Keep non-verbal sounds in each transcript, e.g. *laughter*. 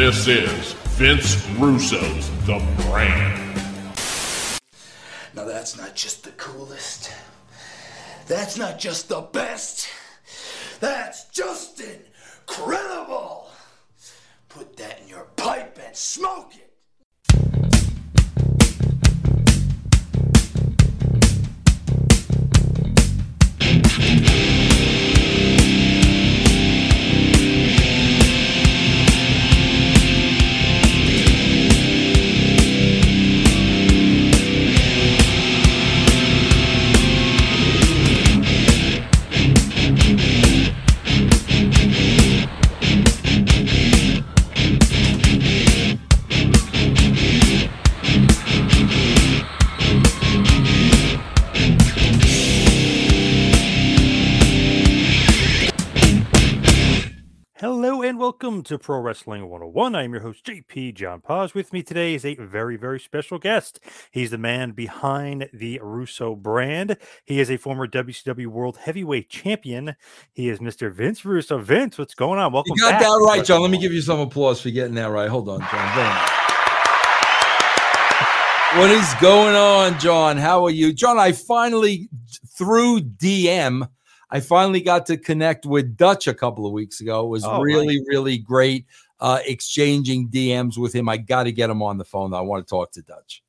This is Vince Russo's The Brand. Now that's not just the coolest. That's not just the best. That's just incredible. Put that in your pipe and smoke it. Welcome to Pro Wrestling 101. I'm your host, JP John Paz. With me today is a very, very special guest. He's the man behind the Russo brand. He is a former WCW World Heavyweight Champion. He is Mr. Vince Russo. Vince, what's going on? Welcome You got back. that right, John. Let me give you some applause for getting that right. Hold on, John. What is going on, John? How are you? John, I finally, through DM, I finally got to connect with Dutch a couple of weeks ago. It was Oh, really, really great uh, exchanging DMs with him. I got to get him on the phone. I want to talk to Dutch.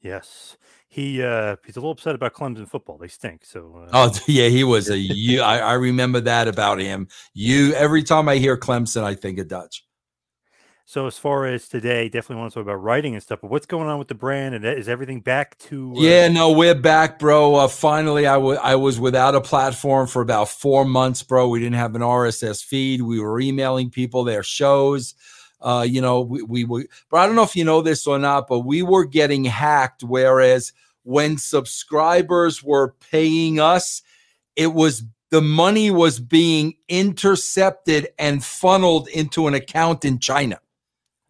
Yes. He uh he's a little upset about Clemson football. They stink. So uh, Oh, *laughs* yeah, he was a you. I, I remember that about him. You, every time I hear Clemson, I think of Dutch. So as far as today, definitely want to talk about writing and stuff. But what's going on with the brand? And is everything back to uh, Yeah, no, we're back, bro. Uh, finally, I wa- I was without a platform for about four months, bro. We didn't have an RSS feed. We were emailing people their shows. Uh, you know, we, we but I don't know if you know this or not, but we were getting hacked. Whereas when subscribers were paying us, it was the money was being intercepted and funneled into an account in China.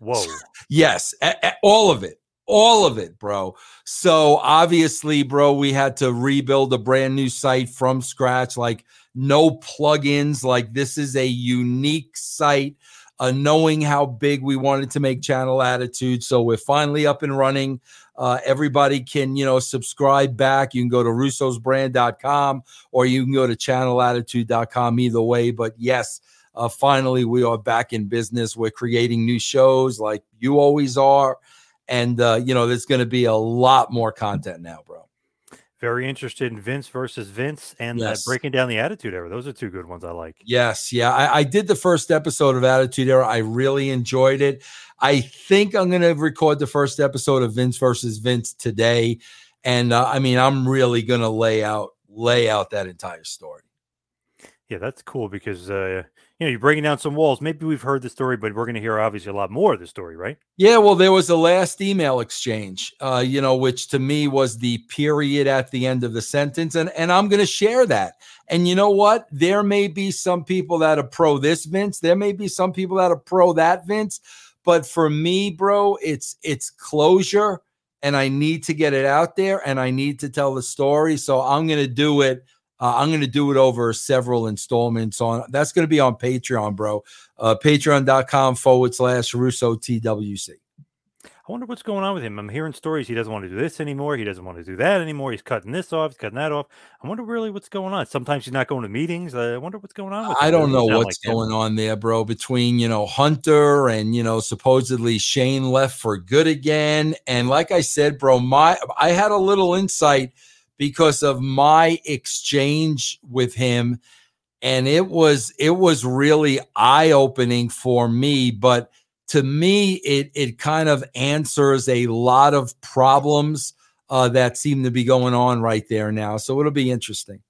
Whoa. Yes, a- a- all of it. All of it, bro. So obviously, bro, we had to rebuild a brand new site from scratch, like no plugins. Like this is a unique site. Uh, knowing how big we wanted to make Channel Attitude, so we're finally up and running. Uh, everybody can, you know, subscribe back. You can go to russosbrand.com or you can go to channelattitude.com either way. But yes, uh, finally we are back in business. We're creating new shows like you always are. And uh, you know there's going to be a lot more content now bro. Very interested in Vince versus Vince and uh, Yes. breaking down the Attitude Era. Those are two good ones I like. yes yeah I, I did the first episode of attitude era. I really enjoyed it. I think i'm going to record the first episode of vince versus vince today. And uh, i mean i'm really going to lay out lay out that entire story. Yeah, that's cool because uh, you know you're breaking down some walls. Maybe we've heard the story, but we're going to hear obviously a lot more of the story, right? Yeah, well, there was the last email exchange, uh, you know, which to me was the period at the end of the sentence, and and I'm going to share that. And you know what? There may be some people that are pro this Vince. There may be some people that are pro that Vince. But for me, bro, it's it's closure, and I need to get it out there, and I need to tell the story. So I'm going to do it. Uh, I'm going to do it over several installments on. That's going to be on Patreon, bro. Uh, Patreon.com forward slash Russo TWC. I wonder what's going on with him. I'm hearing stories he doesn't want to do this anymore. He doesn't want to do that anymore. He's cutting this off. He's cutting that off. I wonder really what's going on. Sometimes he's not going to meetings. I wonder what's going on with. I him. don't know what's like him. going on there, bro. Between you know Hunter and you know supposedly Shane left for good again, and like I said, bro, my I had a little insight because of my exchange with him, and it was it was really eye opening for me. But to me, it it kind of answers a lot of problems uh, that seem to be going on right there now. So it'll be interesting.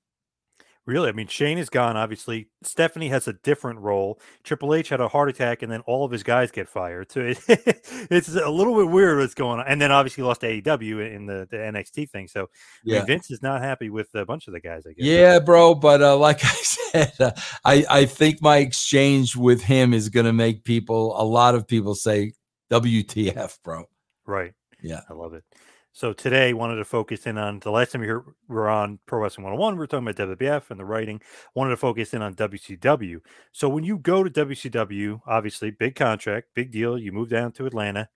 Really, I mean, Shane is gone. Obviously, Stephanie has a different role. Triple H had a heart attack, and then all of his guys get fired. So it, *laughs* it's a little bit weird what's going on. And then obviously lost AEW in the, the NXT thing. So I mean, Vince is not happy with a bunch of the guys. I guess. Yeah, bro. But uh, like *laughs* I said, uh, I I think my exchange with him is going to make people, a lot of people, say WTF, bro. Right. Yeah. I love it. So today, wanted to focus in on the last time we were on Pro Wrestling 101. We were talking about WWF and the writing. Wanted to focus in on WCW. So when you go to WCW, obviously big contract, big deal. You move down to Atlanta.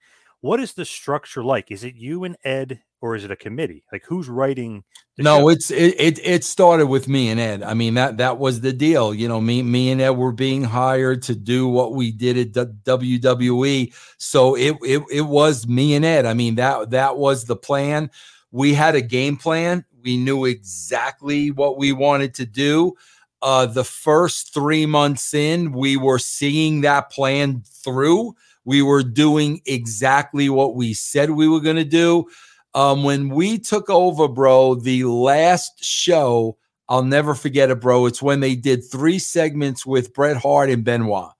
What is the structure like? Is it you and Ed, or is it a committee? Like who's writing? No, show? it's it, it it started with me and Ed. I mean that that was the deal. You know, me me and Ed were being hired to do what we did at WWE. So it it it was me and Ed. I mean that that was the plan. We had a game plan. We knew exactly what we wanted to do. Uh, the first three months in, we were seeing that plan through we were doing exactly what we said we were going to do. Um, when we took over, bro, the last show, I'll never forget it, bro. It's when they did three segments with Bret Hart and Benoit.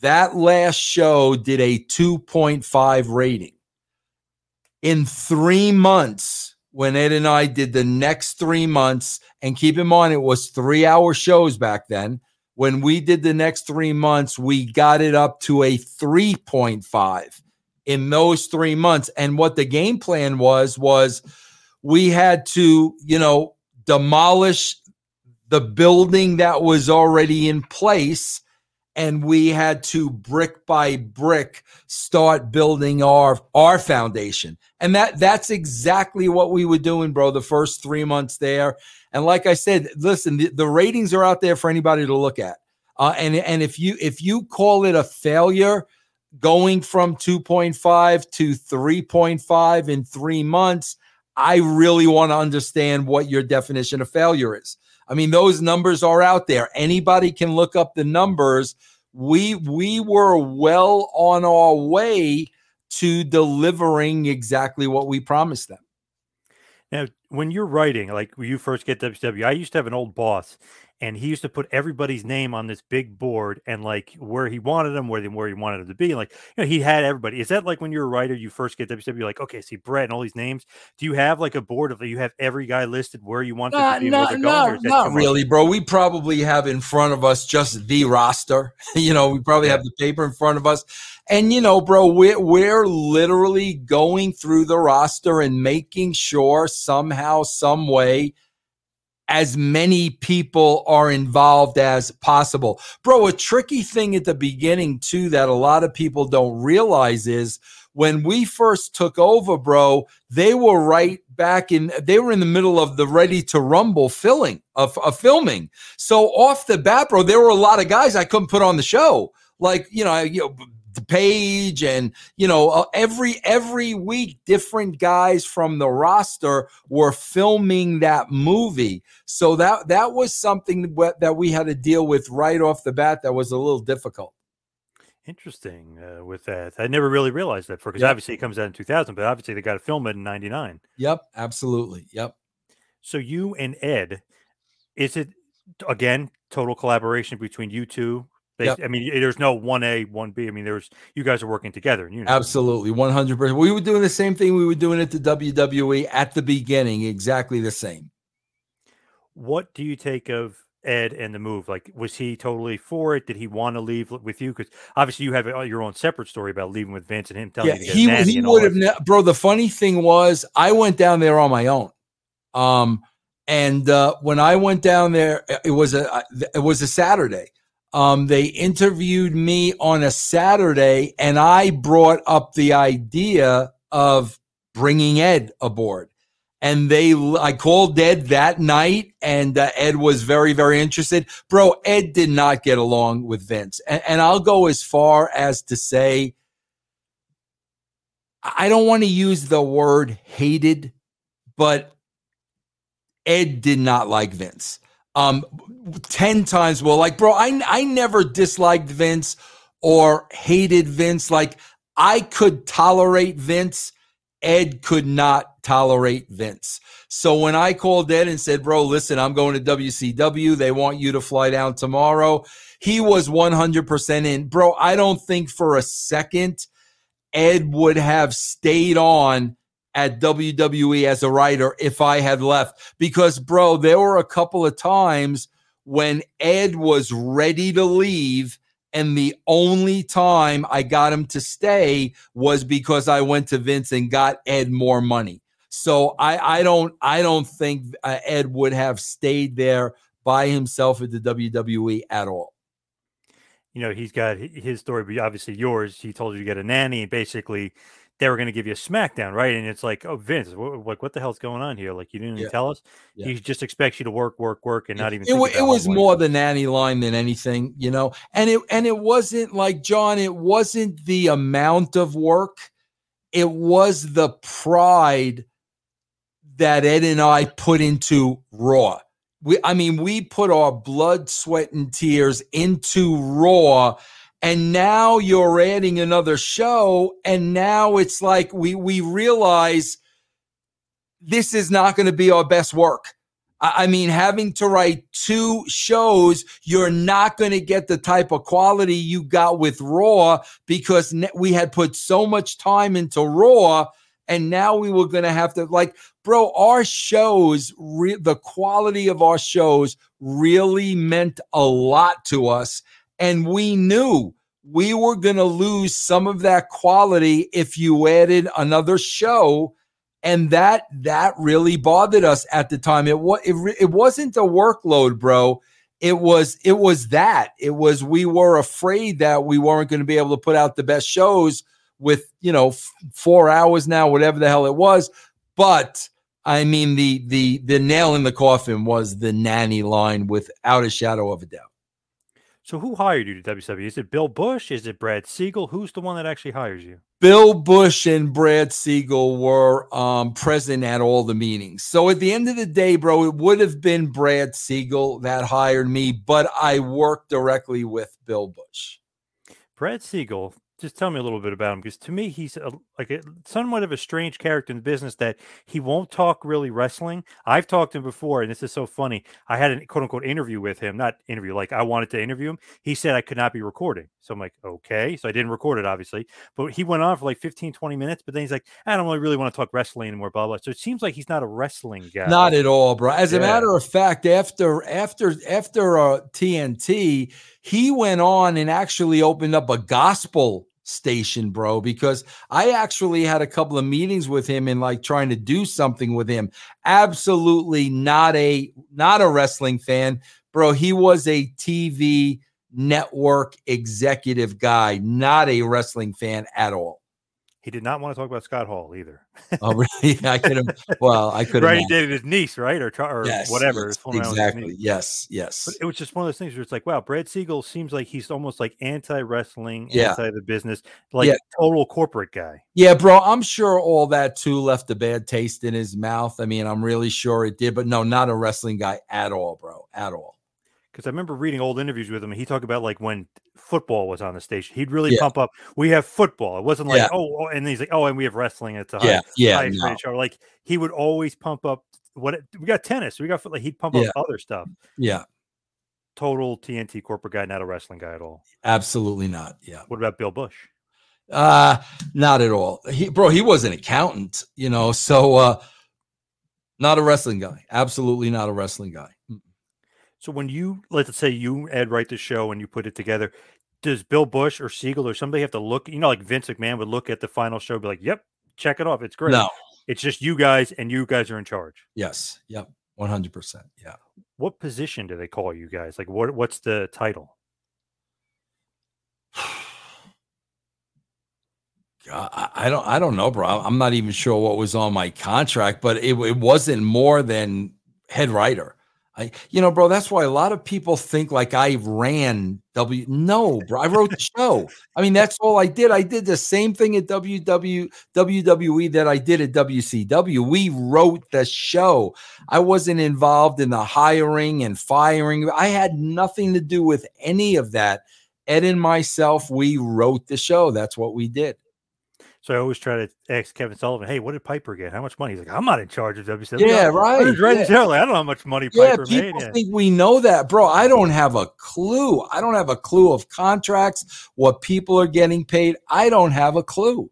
That last show did a 2.5 rating. In three months, when Ed and I did the next three months, and keep in mind, it was three hour shows back then when we did the next three months, we got it up to a 3.5 in those three months. And what the game plan was, was we had to, you know, demolish the building that was already in place and we had to brick by brick start building our our foundation and that that's exactly what we were doing bro the first 3 months there and like I said, listen, the, the ratings are out there for anybody to look at. Uh, and and if you if you call it a failure, going from 2.5 to 3.5 in three months, I really want to understand what your definition of failure is. I mean, those numbers are out there. Anybody can look up the numbers. We we were well on our way to delivering exactly what we promised them. Now, when you're writing, like when you first get WCW, I used to have an old boss, and he used to put everybody's name on this big board and like where he wanted them, where they where he wanted them to be. And like you know, he had everybody. Is that like when you're a writer, you first get WCW, you're like, okay, see Bret and all these names. Do you have like a board of you have every guy listed where you want them to be? Not, not, not really, bro. We probably have in front of us just the roster. *laughs* you know, we probably yeah. have the paper in front of us. And you know, bro, we're we're literally going through the roster and making sure somehow, some way as many people are involved as possible. Bro, a tricky thing at the beginning, too, that a lot of people don't realize is when we first took over, bro, they were right back in, they were in the middle of the ready to rumble filling of, of filming. So off the bat, bro, there were a lot of guys I couldn't put on the show. Like, you know, you know page and you know uh, every every week different guys from the roster were filming that movie. So that that was something that we had to deal with right off the bat that was a little difficult. Interesting uh, with that. I never really realized that for because yep. obviously it comes out in 2000 but obviously they got to film it in 99 yep absolutely yep. So you and ed is it again total collaboration between you two Yep. I mean, there's no one A, one B. I mean, there's you guys are working together. and You know. Absolutely, one hundred percent. We were doing the same thing we were doing at the WWE at the beginning, exactly the same. What do you take of Ed and the move? Like, was he totally for it? Did he want to leave with you? Because obviously, you have your own separate story about leaving with Vince and him telling yeah, you. he he would have, ne- bro. The funny thing was, I went down there on my own. Um, and uh, when I went down there, it was a it was a Saturday um, they interviewed me on a Saturday, and I brought up the idea of bringing Ed aboard. And they, I called Ed that night, and uh, Ed was very, very interested. Bro, Ed did not get along with Vince. And, and I'll go as far as to say, I don't want to use the word hated, but Ed did not like Vince um 10 times well like bro I I never disliked Vince or hated Vince like I could tolerate Vince Ed could not tolerate Vince. So when I called Ed and said, "Bro, listen, I'm going to WCW. They want you to fly down tomorrow." He was 100% in. Bro, I don't think for a second Ed would have stayed on at WWE as a writer if I had left. Because, bro, there were a couple of times when Ed was ready to leave And the only time I got him to stay was because I went to Vince and got Ed more money. So I, I don't I don't think uh, Ed would have stayed there by himself at the WWE at all. You know, he's got his story, but obviously yours. He told you to get a nanny, basically they were going to give you a SmackDown, right? And it's like, oh, Vince, what, like what the hell's going on here? Like you didn't Yeah. tell us. Yeah. He just expects you to work, work, work, and not even. it, think it was more the nanny line than anything you know and it and it wasn't like john it wasn't the amount of work it was the pride that ed and i put into raw we i mean we put our blood sweat and tears into raw and now you're adding another show and now it's like we we realize this is not going to be our best work. I mean, having to write two shows, you're not going to get the type of quality you got with Raw because we had put so much time into Raw, and now we were going to have to like, bro, our shows, re- the quality of our shows really meant a lot to us, and we knew we were going to lose some of that quality if you added another show. And that that really bothered us at the time. It was it, it wasn't the workload bro. It was it was that. It was we were afraid that we weren't going to be able to put out the best shows with you know f- 4 hours now whatever the hell it was. But i mean the the the nail in the coffin was the nanny line without a shadow of a doubt So who hired you to WWE? Is it Bill Busch? Is it Brad Siegel? Who's the one that actually hires you? Bill Busch and Brad Siegel were um, present at all the meetings. So at the end of the day, bro, it would have been Brad Siegel that hired me, but I worked directly with Bill Busch. Brad Siegel. Just tell me a little bit about him, because to me, he's a, like a, somewhat of a strange character in the business that he won't talk really wrestling. I've talked to him before, and this is so funny. I had a quote unquote interview with him, not interview, like I wanted to interview him. He said I could not be recording. So I'm like, okay. So I didn't record it, obviously. But he went on for like 15, 20 minutes. But then he's like, I don't really, really want to talk wrestling anymore, blah, blah. So it seems like he's not a wrestling guy. Not at all, bro. As a matter of fact, after after after uh, TNT, he went on and actually opened up a gospel station, bro. Because I actually had a couple of meetings with him and like trying to do something with him. Absolutely not a not a wrestling fan, bro. He was a TV network executive guy, not a wrestling fan at all. He did not want to talk about Scott Hall either. Oh, really? *laughs* I could have. Well, I *laughs* could have. right? He dated his niece, right? Or, or whatever. yes, with his exactly. Yes. Yes. But it was just one of those things where it's like, wow, Brad Siegel seems like he's almost like anti wrestling, Yeah. anti the business, like Yeah. total corporate guy. Yeah, bro, I'm sure all that too left a bad taste in his mouth. I mean, I'm really sure it did, but no, not a wrestling guy at all, bro, at all. Because I remember reading old interviews with him, and he talked about like when football was on the station, he'd really Yeah. pump up. We have football. It wasn't like Yeah. oh, oh," and he's like oh, and we have wrestling. It's a high, Yeah, highest no. show. Like he would always pump up. What we got tennis, we got like he'd pump Yeah. up other stuff. yeah, Total TNT corporate guy, not a wrestling guy at all. absolutely not. Yeah, What about Bill Busch? uh, not at all. He, bro, he was an accountant, you know, so uh, not a wrestling guy. Absolutely not a wrestling guy. So when you let's say you Ed write the show and you put it together, does Bill Busch or Siegel or somebody have to look? You know, like Vince McMahon would look at the final show, be like, "Yep, check it off. It's great." No. it's just you guys, and you guys are in charge. Yes. Yep. One hundred percent. Yeah. What position do they call you guys? Like, what what's the title? *sighs* God, I I don't. I don't know, bro. I'm not even sure what was on my contract, but it, it wasn't more than head writer. I, you know, bro. That's why a lot of people think like I ran W. No, bro. I wrote the show. I mean, that's all I did. I did the same thing at WW WWE that I did at WCW. We wrote the show. I wasn't involved in the hiring and firing. I had nothing to do with any of that. Ed and myself, we wrote the show. That's what we did. So I always try to ask Kevin Sullivan, "Hey, what did Piper get? How much money?" He's like, "I'm not in charge of WCW." Yeah, I right. yeah. I don't know how much money Yeah, Piper made. people Yeah. think we know that, bro. I don't have a clue. I don't have a clue of contracts, what people are getting paid. I don't have a clue.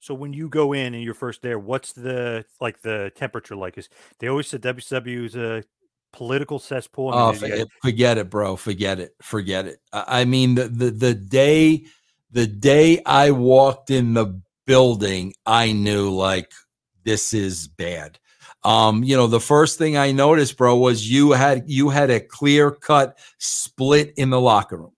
So when you go in and you're first there, what's the like the temperature like? Is they always said WCW is a political cesspool. I mean, oh, forget, forget it, bro. Forget it. Forget it. I mean, the, the the day the day I walked in the building, I knew like this is bad. Um, you know, the first thing I noticed, bro, was you had you had a clear cut split in the locker room.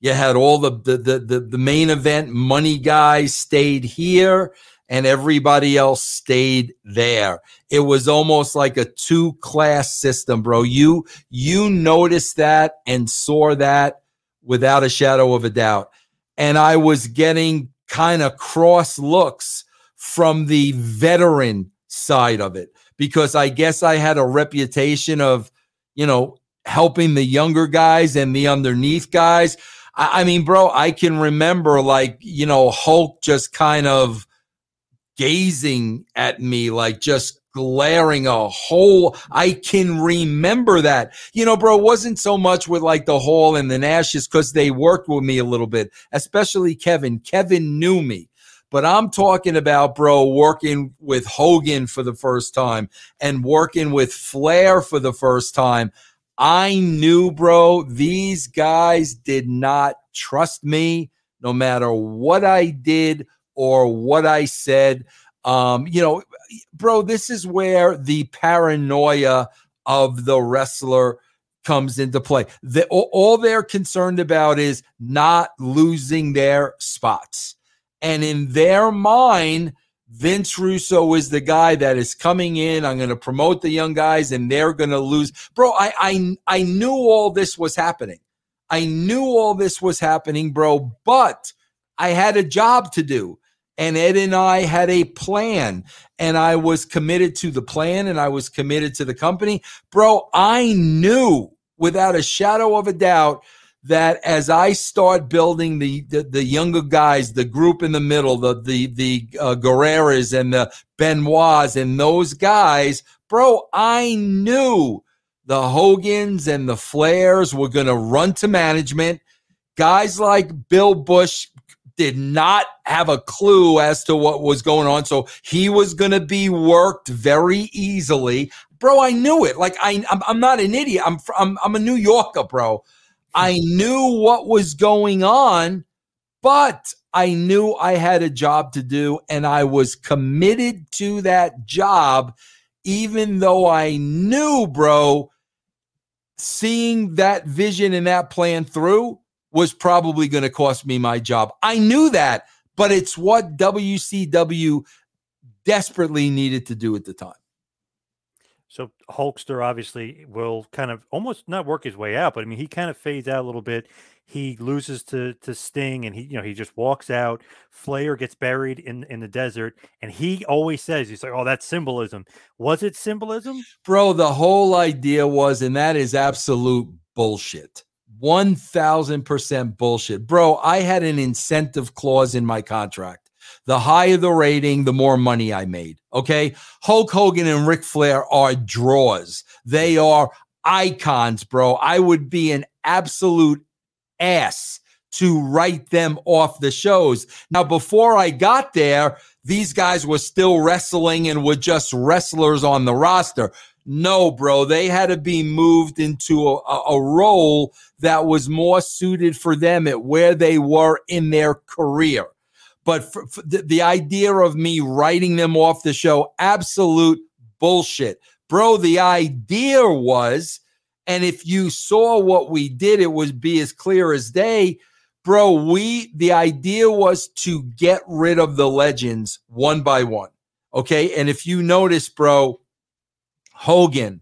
You had all the the the the, the main event money guys stayed here and everybody else stayed there. It was almost like a two class system, bro. You you noticed that and saw that without a shadow of a doubt. And I was getting kind of cross looks from the veteran side of it because I guess I had a reputation of, you know, helping the younger guys and the underneath guys. I, I mean, bro, I can remember like, you know, Hulk just kind of gazing at me, like just glaring a Hall. I can remember that. You know, bro, wasn't so much with like the hole and the Nashes because they worked with me a little bit, especially Kevin. Kevin knew me. But I'm talking about, bro, working with Hogan for the first time and working with Flair for the first time. I knew, bro, these guys did not trust me no matter what I did or what I said. Um, you know, bro, this is where the paranoia of the wrestler comes into play. The, all they're concerned about is not losing their spots. And in their mind, Vince Russo is the guy that is coming in. I'm going to promote the young guys and they're going to lose. Bro, I, I, I knew all this was happening. I knew all this was happening, bro, but I had a job to do and Ed and I had a plan and I was committed to the plan and I was committed to the company. Bro, I knew without a shadow of a doubt that as I start building the, the, the younger guys, the group in the middle, the the the uh, Guerreros and the Benoits and those guys, bro, I knew the Hogans and the Flairs were going to run to management. Guys like Bill Busch did not have a clue as to what was going on. So he was going to be worked very easily. Bro, I knew it. Like I, I'm, I'm not an idiot. I'm, I'm, I'm a New Yorker, bro. I knew what was going on, but I knew I had a job to do and I was committed to that job, even though I knew, bro, seeing that vision and that plan through was probably going to cost me my job. I knew that, but it's what WCW desperately needed to do at the time. So Hulkster obviously will kind of almost not work his way out, but I mean he kind of fades out a little bit. He loses to to Sting, and he you know he just walks out. Flair gets buried in in the desert, and he always says he's like, "Oh, that's symbolism." Was it symbolism, bro? The whole idea was, and that is absolute bullshit. 1000% bullshit. Bro, I had an incentive clause in my contract. The higher the rating, the more money I made. Okay. Hulk Hogan and Ric Flair are draws. They are icons, bro. I would be an absolute ass to write them off the shows. Now, before I got there, these guys were still wrestling and were just wrestlers on the roster. No, bro, they had to be moved into a, a role that was more suited for them at where they were in their career. But for, for the, the idea of me writing them off the show, absolute bullshit. Bro, the idea was, and if you saw what we did, it would be as clear as day. Bro, we, the idea was to get rid of the legends one by one. Okay. And if you notice, bro, Hogan,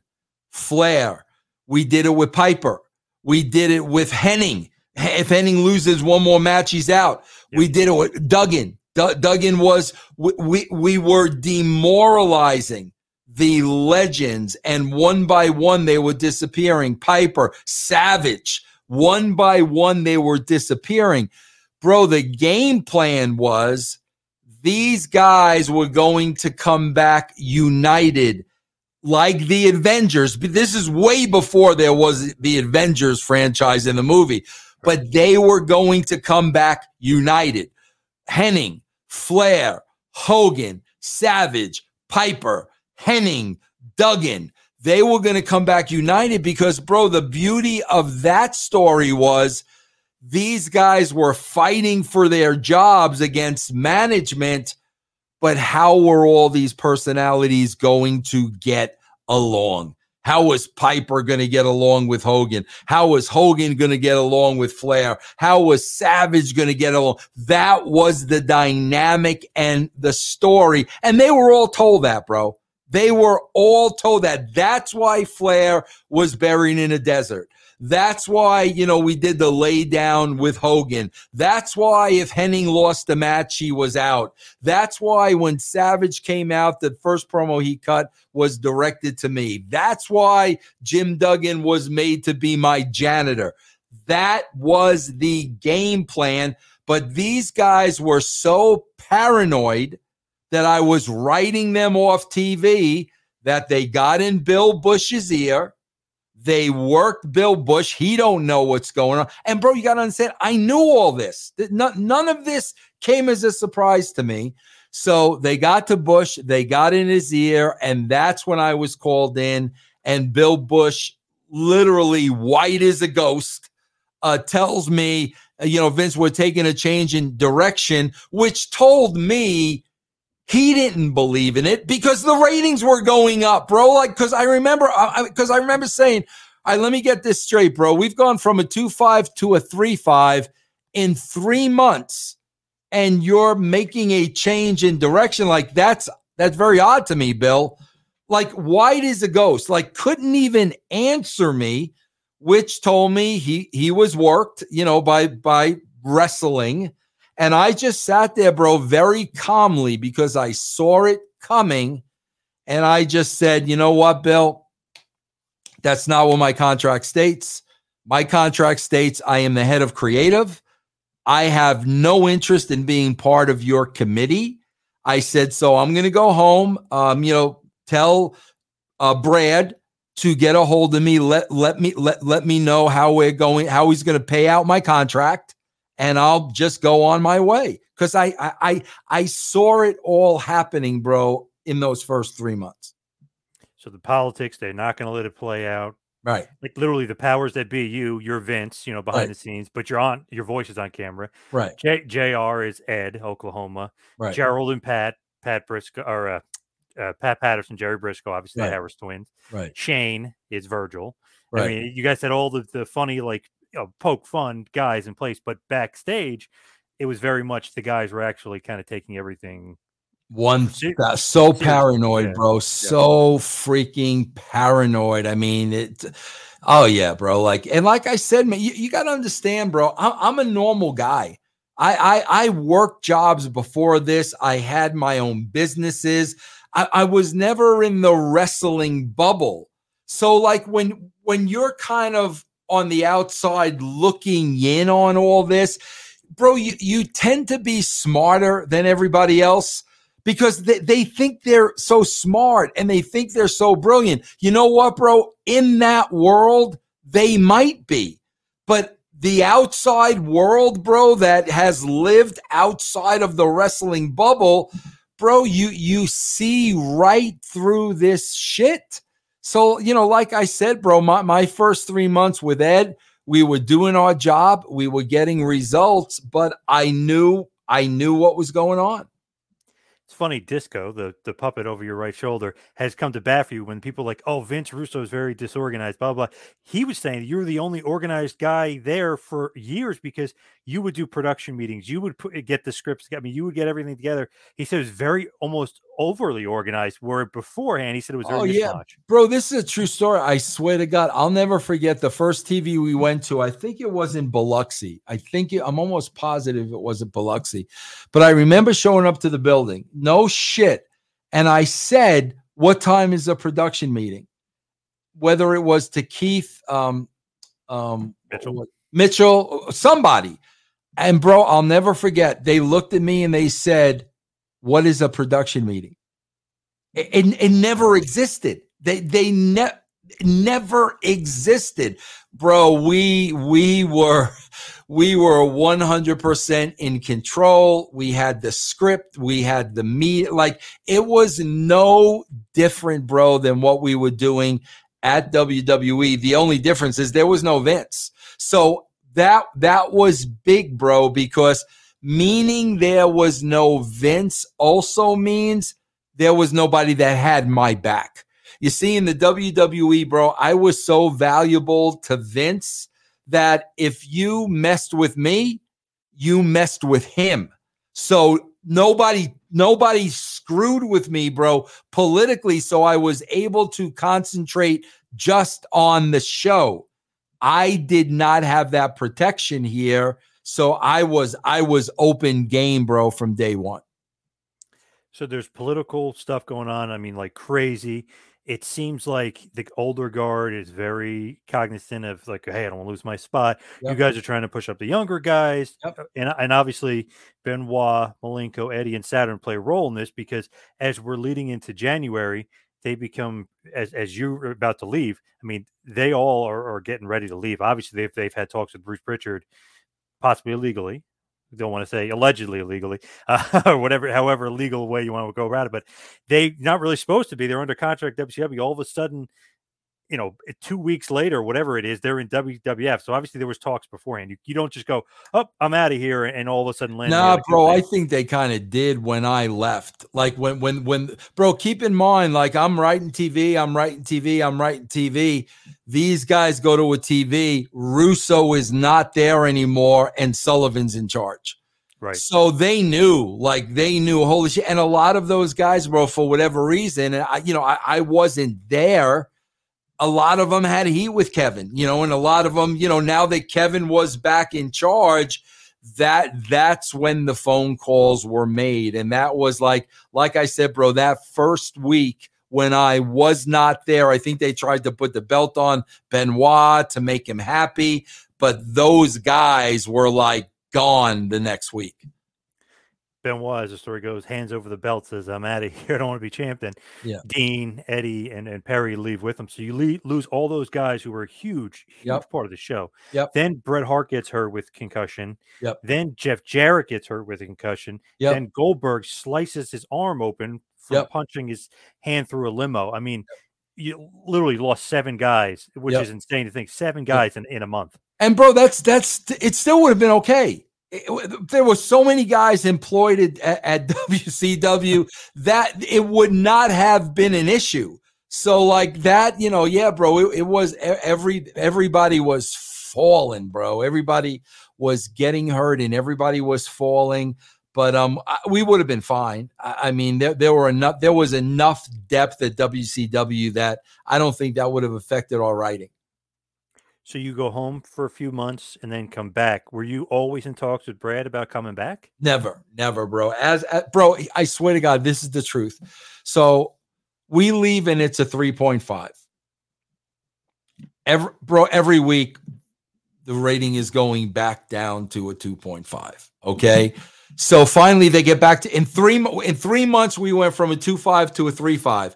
Flair. We did it with Piper. We did it with Hennig. If Hennig loses one more match, he's out. Yep. We did it with Duggan. D- Duggan was we, we we were demoralizing the legends, and one by one they were disappearing. Piper, Savage, one by one they were disappearing. Bro, the game plan was these guys were going to come back united like the Avengers. This is way before there was the Avengers franchise in the movie, but they were going to come back united. Hennig, Flair, Hogan, Savage, Piper, Hennig, Duggan. they were going to come back united because, bro, the beauty of that story was these guys were fighting for their jobs against management. But how were all these personalities going to get along? How was Piper going to get along with Hogan? How was Hogan going to get along with Flair? How was Savage going to get along? That was the dynamic and the story. And they were all told that, bro. They were all told that. That's why Flair was buried in a desert. That's why, you know, we did the lay down with Hogan. That's why if Hennig lost the match, he was out. That's why when Savage came out, the first promo he cut was directed to me. That's why Jim Duggan was made to be my janitor. That was the game plan. But these guys were so paranoid that I was writing them off TV that they got in Bill Busch's ear they worked Bill Busch. He don't know what's going on. And bro, you got to understand, I knew all this. None of this came as a surprise to me. So they got to Busch, they got in his ear, and that's when I was called in. And Bill Busch, literally white as a ghost, uh, tells me, uh, you know, Vince, we're taking a change in direction, which told me he didn't believe in it because the ratings were going up, bro. Like, because I remember, because I, I, remember saying, "All right, let me get this straight, bro. We've gone from a two five to a three five in three months, and you're making a change in direction. Like that's that's very odd to me, Bill. Like, white is a ghost. Like, couldn't even answer me, which told me he he was worked, you know, by by wrestling." And I just sat there, bro, very calmly because I saw it coming. And I just said, you know what, Bill? That's not what my contract states. My contract states I am the head of creative. I have no interest in being part of your committee. I said, so I'm going to go home. Um, you know, tell uh, Brad to get a hold of me. Let let me let let me know how we're going, how he's going to pay out my contract and I'll just go on my way because I, I I I saw it all happening, bro, in those first three months. So the politics, they're not going to let it play out. Right. Like literally the powers that be, you, you're Vince, you know, behind right. the scenes, but you're on, your voice is on camera. Right. J- JR is Ed, Oklahoma. Right. Gerald and Pat, Pat Brisco, or uh, uh, Pat Patterson, Jerry Brisco, obviously right. the Harris twins. Right. Shane is Virgil. Right. I mean, you guys had all the, the funny, like, you know, poke fun guys in place, but backstage, it was very much the guys were actually kind of taking everything one so paranoid, yeah. bro. So yeah. freaking paranoid. I mean, it. Oh yeah, bro. Like and like I said, man, you, you got to understand, bro. I'm, I'm a normal guy. I, I I worked jobs before this. I had my own businesses. I, I was never in the wrestling bubble. So like when when you're kind of on the outside looking in on all this, bro, you, you tend to be smarter than everybody else because they, they think they're so smart and they think they're so brilliant. You know what, bro? In that world, they might be. But the outside world, bro, that has lived outside of the wrestling bubble, bro, you you see right through this shit. So, you know, like I said, bro, my, my first three months with Ed, we were doing our job, we were getting results, but I knew I knew what was going on. It's funny, Disco, the, the puppet over your right shoulder, has come to bat for you when people like, oh, Vince Russo is very disorganized, blah, blah. He was saying you were the only organized guy there for years because you would do production meetings. You would put, get the scripts. I mean, you would get everything together. He said it was very almost overly organized, where beforehand he said it was oh, yeah. Bro, this is a true story. I swear to God, I'll never forget the first TV we went to. I think it was in Biloxi. I think it, I'm almost positive it was at Biloxi. But I remember showing up to the building. No shit. And I said, What time is the production meeting? Whether it was to Keith, um, um, Mitchell. Mitchell, somebody. And bro, I'll never forget. They looked at me and they said, what is a production meeting? It, it, it never existed. They they ne- never existed, bro. We we were *laughs* we were 100% in control. We had the script, we had the meet. Like it was no different, bro, than what we were doing at WWE. The only difference is there was no Vince. So that that was big, bro, because meaning there was no Vince also means there was nobody that had my back. You see, in the WWE, bro, I was so valuable to Vince that if you messed with me, you messed with him. So nobody nobody screwed with me, bro, politically. So I was able to concentrate just on the show. I did not have that protection here. So I was I was open game, bro, from day one. So there's political stuff going on. I mean, like crazy it seems like the older guard is very cognizant of like, hey, I don't want to lose my spot. Yep. You guys are trying to push up the younger guys, yep. Uh, and and obviously Benoit, Malenko, Eddie, and Saturn play a role in this because as we're leading into January, they become as as you're about to leave. I mean, they all are, are getting ready to leave. Obviously, they've they've had talks with Bruce Pritchard, possibly illegally, don't want to say allegedly illegally uh, *laughs* or whatever, however legal way you want to go about it. But they not really supposed to be. They're under contract WCW. All of a sudden, you know, eh, two weeks later, whatever it is, they're in WWF. So obviously there was talks beforehand. You, you don't just go, oh, I'm out of here, and all of a sudden land. Nah, bro, I think they kind of did when I left. Like when, when, when, bro, keep in mind, like I'm writing TV, I'm writing TV, I'm writing TV. These guys go to a TV. Russo is not there anymore, and Sullivan's in charge. Right. So they knew, like they knew, holy shit. And a lot of those guys, bro, for whatever reason, and I, you know, I, I wasn't there a lot of them had heat with Kevin, you know, and a lot of them, you know, now that Kevin was back in charge, that that's when the phone calls were made. And that was like, like I said, bro, that first week when I was not there, I think they tried to put the belt on Benoit to make him happy, but those guys were like gone the next week. Benoit, as the story goes, hands over the belt, says, I'm out of *laughs* here. I don't want to be champion. Yeah. Dean, Eddie, and, and Perry leave with him. So you le- lose all those guys who were a huge, huge yep. part of the show. Yep. Then Bret Hart gets hurt with concussion. Yep. Then Jeff Jarrett gets hurt with a concussion. Yep. Then Goldberg slices his arm open from yep. punching his hand through a limo. I mean, you literally lost seven guys, which is insane to think. Seven guys in, in a month. And bro, that's that's it still would have been okay there were so many guys employed at, at WCW *laughs* that it would not have been an issue. So like that, you know, yeah, bro, it, it was every everybody was falling, bro. Everybody was getting hurt and everybody was falling. But um, we would have been fine. I, I mean, there, there were enough. There was enough depth at WCW that I don't think that would have affected our writing. So you go home for a few months and then come back. Were you always in talks with Brad about coming back? Never, never, bro. As, as bro, I swear to God, this is the truth. So we leave and it's a 3.5. Every bro, every week the rating is going back down to a 2.5. Okay. so finally they get back to in three in three months, we went from a 2.5 to a 3.5.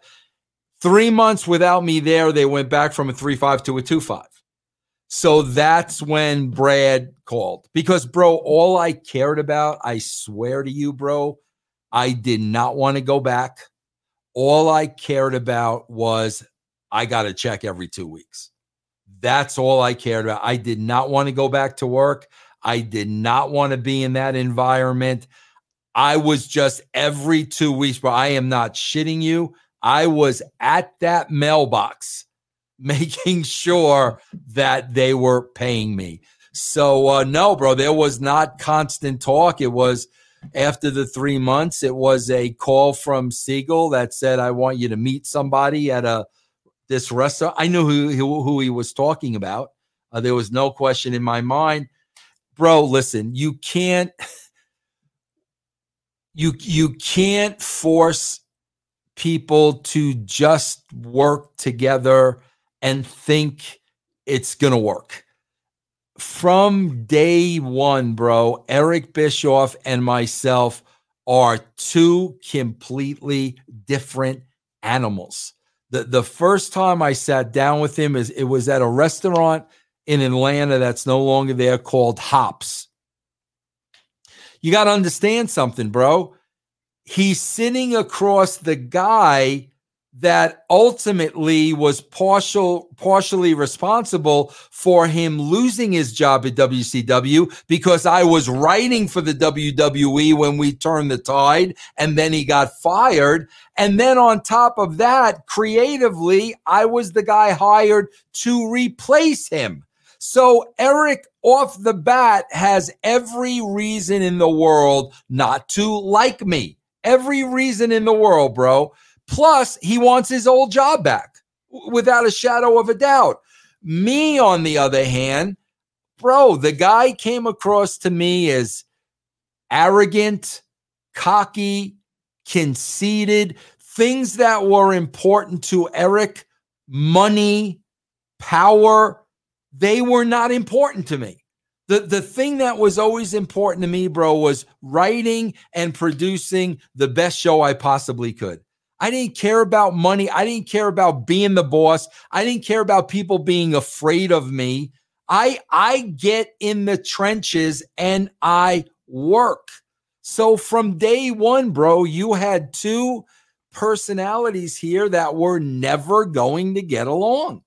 Three months without me there, they went back from a 3.5 to a 2.5. So that's when Brad called because, bro, all I cared about, I swear to you, bro, I did not want to go back. All I cared about was I got a check every two weeks. That's all I cared about. I did not want to go back to work. I did not want to be in that environment. I was just every two weeks, bro. I am not shitting you. I was at that mailbox making sure that they were paying me. So uh, no, bro, there was not constant talk. It was after the three months. It was a call from Siegel that said, "I want you to meet somebody at a this restaurant." I knew who who, who he was talking about. Uh, there was no question in my mind, bro. Listen, you can't *sighs* you you can't force people to just work together and think it's going to work. From day one, bro, Eric Bischoff and myself are two completely different animals. The, the first time I sat down with him is it was at a restaurant in Atlanta that's no longer there called Hops. You got to understand something, bro. He's sitting across the guy that ultimately was partial partially responsible for him losing his job at WCW because I was writing for the WWE when we turned the tide and then he got fired. And then on top of that creatively I was the guy hired to replace him. So Eric off the bat has every reason in the world not to like me. Every reason in the world bro Plus, he wants his old job back without a shadow of a doubt. Me, on the other hand, bro, the guy came across to me as arrogant, cocky, conceited, things that were important to Eric, money, power, they were not important to me. The, the thing that was always important to me, bro, was writing and producing the best show I possibly could. I didn't care about money. I didn't care about being the boss. I didn't care about people being afraid of me. I I get in the trenches and I work. So from day 1, bro, you had two personalities here that were never going to get along.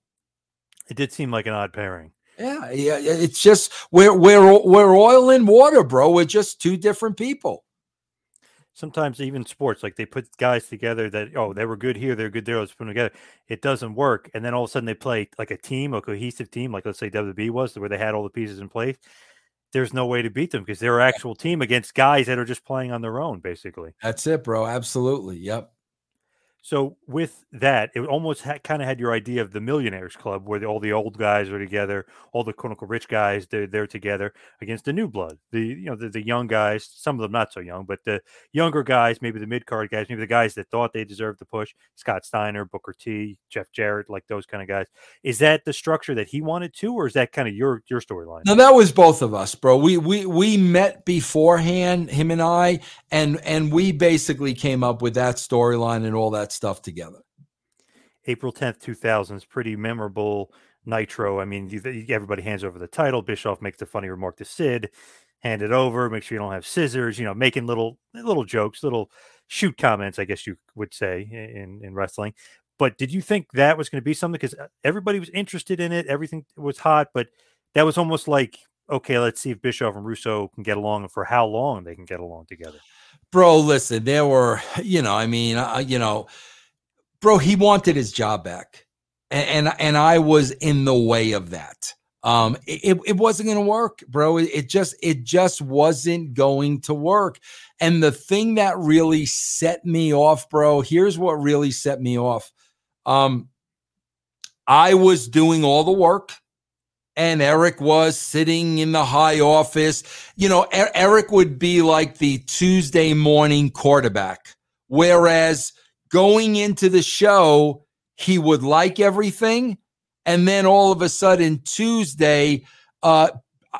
It did seem like an odd pairing. Yeah, yeah, it's just we're we're we're oil and water, bro. We're just two different people sometimes even sports, like they put guys together that oh they were good here, they're good there. Let's put them together. It doesn't work, and then all of a sudden they play like a team, a cohesive team, like let's say WWE was, where they had all the pieces in place. There's no way to beat them because they're an actual team against guys that are just playing on their own, basically. That's it, bro. Absolutely. Yep. So with that, it almost ha- kind of had your idea of the Millionaires Club, where the, all the old guys are together, all the unquote rich guys they're they're together against the new blood, the you know the, the young guys, some of them not so young, but the younger guys, maybe the mid card guys, maybe the guys that thought they deserved the push, Scott Steiner, Booker T, Jeff Jarrett, like those kind of guys. Is that the structure that he wanted to, or is that kind of your your storyline? No, that was both of us, bro. We we we met beforehand, him and I, and and we basically came up with that storyline and all that that stuff together. April 10th, 2000 is pretty memorable Nitro. I mean, you, everybody hands over the title. Bischoff makes the funny remark to Sid, hand it over, make sure you don't have scissors, you know, making little little jokes, little shoot comments, I guess you would say in, in wrestling. But did you think that was going to be something? Because uh, everybody was interested in it, everything was hot, but that was almost like, okay, let's see if Bischoff and Russo can get along and for how long they can get along together bro, listen, there were, *sighs* you know, I mean, uh, you know, bro, he wanted his job back, and and, and I was in the way of that. Um, it, it wasn't going to work, bro. It, it just it just wasn't going to work. And the thing that really set me off, bro, here's what really set me off. Um, I was doing all the work and Eric was sitting in the high office. You know, Eric would be like the Tuesday morning quarterback, whereas going into the show, he would like everything. And then all of a sudden, Tuesday, uh,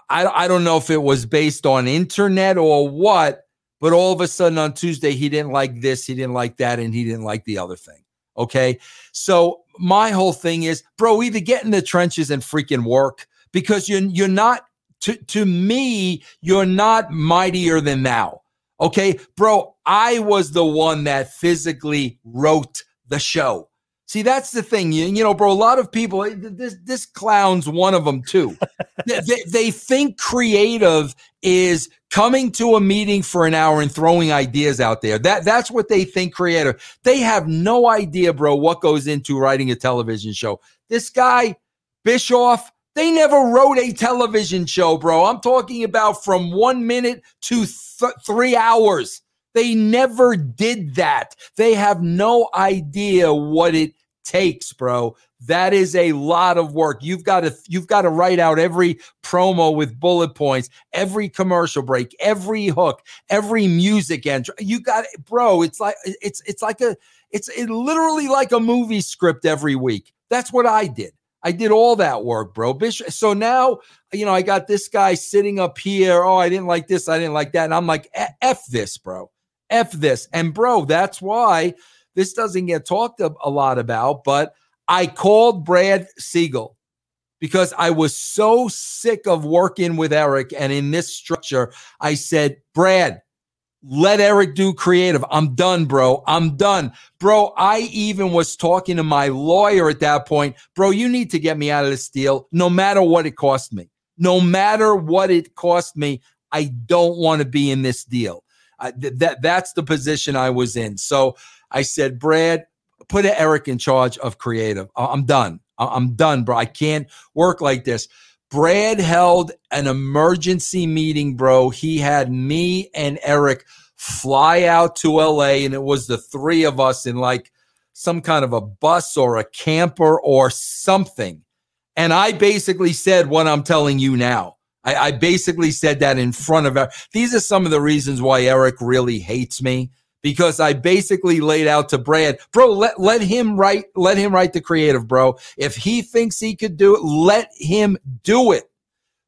I, I don't know if it was based on internet or what, but all of a sudden on Tuesday, he didn't like this, he didn't like that, and he didn't like the other thing. Okay. So my whole thing is, bro, either get in the trenches and freaking work because you're you're not to to me, you're not mightier than thou. Okay, bro, I was the one that physically wrote the show. See, that's the thing. You, you know, bro, a lot of people, eh, this, this clown's one of them too. *laughs* they, they, they think creative is coming to a meeting for an hour and throwing ideas out there. That that's what they think creative. They have no idea, bro, what goes into writing a television show. This guy, Bischoff, they never wrote a television show, bro. I'm talking about from one minute to th- three hours. They never did that. They have no idea what it takes, bro. That is a lot of work. You've got to you've got to write out every promo with bullet points, every commercial break, every hook, every music entry. You got it, bro. It's like it's it's like a it's it literally like a movie script every week. That's what I did. I did all that work, bro. Bischoff. So now, you know, I got this guy sitting up here. Oh, I didn't like this. I didn't like that. And I'm like, F this, bro. F this. And, bro, that's why this doesn't get talked a lot about. But I called Brad Siegel because I was so sick of working with Eric and in this structure. I said, Brad, let Eric do creative. I'm done, bro. I'm done. Bro, I even was talking to my lawyer at that point. Bro, you need to get me out of this deal no matter what it cost me. No matter what it cost me, I don't want to be in this deal. Th- that that's the position I was in. So I said, Brad, put Eric in charge of creative. I'm done. I'm done, bro. I can't work like this. Brad held an emergency meeting, bro. He had me and Eric fly out to LA, and it was the three of us in like some kind of a bus or a camper or something. And I basically said what I'm telling you now. I, I basically said that in front of Eric. These are some of the reasons why Eric really hates me because I basically laid out to Brad, bro, let, let him write, let him write the creative, bro. If he thinks he could do it, let him do it.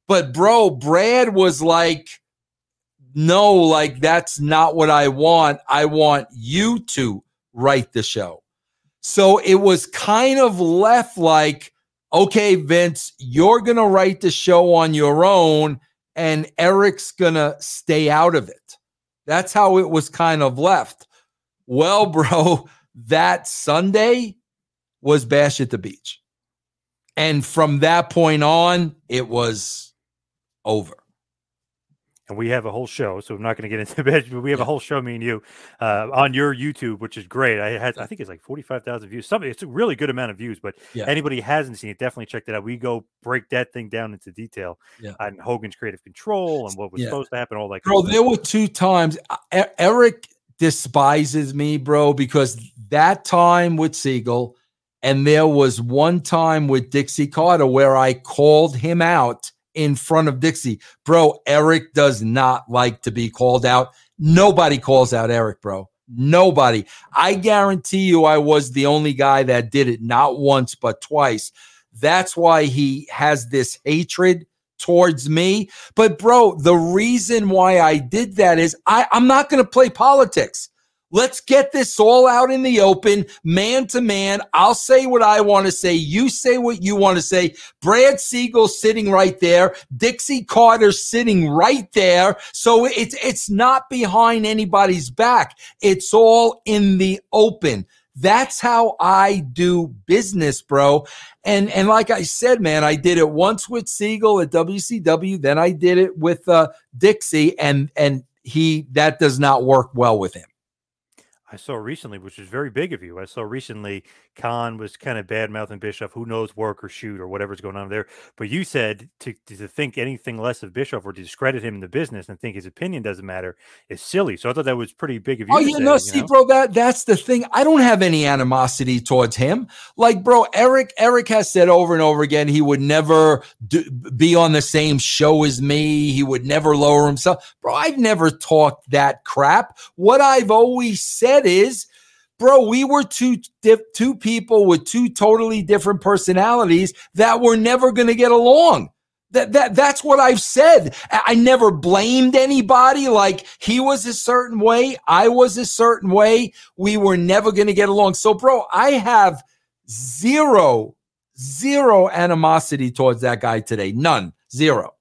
But bro, Brad was like, no, like that's not what I want. I want you to write the show. So it was kind of left like, okay, Vince, you're going to write the show on your own and Eric's going to stay out of it. That's how it was kind of left. Well, bro, *laughs* that Sunday was Bash at the Beach. And from that point on, it was over and we have a whole show, so I'm not going to get into *laughs* it, but we have a whole show, me and you, uh, on your YouTube, which is great. I had, I think it's like 45,000 views. Something, it's a really good amount of views, but yeah. anybody hasn't seen it, definitely check that out. We go break that thing down into detail yeah. on Hogan's creative control and what was yeah. supposed to happen, all that. Bro, there were two times Eric despises me, bro, because that time with Siegel, and there was one time with Dixie Carter where I called him out in front of Dixie. Bro, Eric does not like to be called out. Nobody calls out Eric, bro. Nobody. I guarantee you, I was the only guy that did it not once, but twice. That's why he has this hatred towards me. But, bro, the reason why I did that is I, I'm not going to play politics. Let's get this all out in the open, man to man. I'll say what I want to say. You say what you want to say. Brad Siegel sitting right there. Dixie Carter sitting right there. So it's, it's not behind anybody's back. It's all in the open. That's how I do business, bro. And and like I said, man, I did it once with Siegel at WCW, then I did it with uh, Dixie, and and he that does not work well with him. I saw recently, which was very big of you. I saw recently Khan was kind of bad mouthing Bischoff, who knows work or shoot or whatever's going on there. But you said to, to think anything less of Bischoff or to discredit him in the business and think his opinion doesn't matter is silly. So I thought that was pretty big of oh, you. Oh, yeah, say, no, see, know? bro, that that's the thing. I don't have any animosity towards him. Like, bro, Eric, Eric has said over and over again he would never do, be on the same show as me. He would never lower himself. Bro, I've never talked that crap. What I've always said is bro, we were two two people with two totally different personalities that were never going to get along. That, that that's what I've said. I never blamed anybody. Like he was a certain way, I was a certain way. We were never going to get along. So, bro, I have zero, zero animosity towards that guy today. None, zero.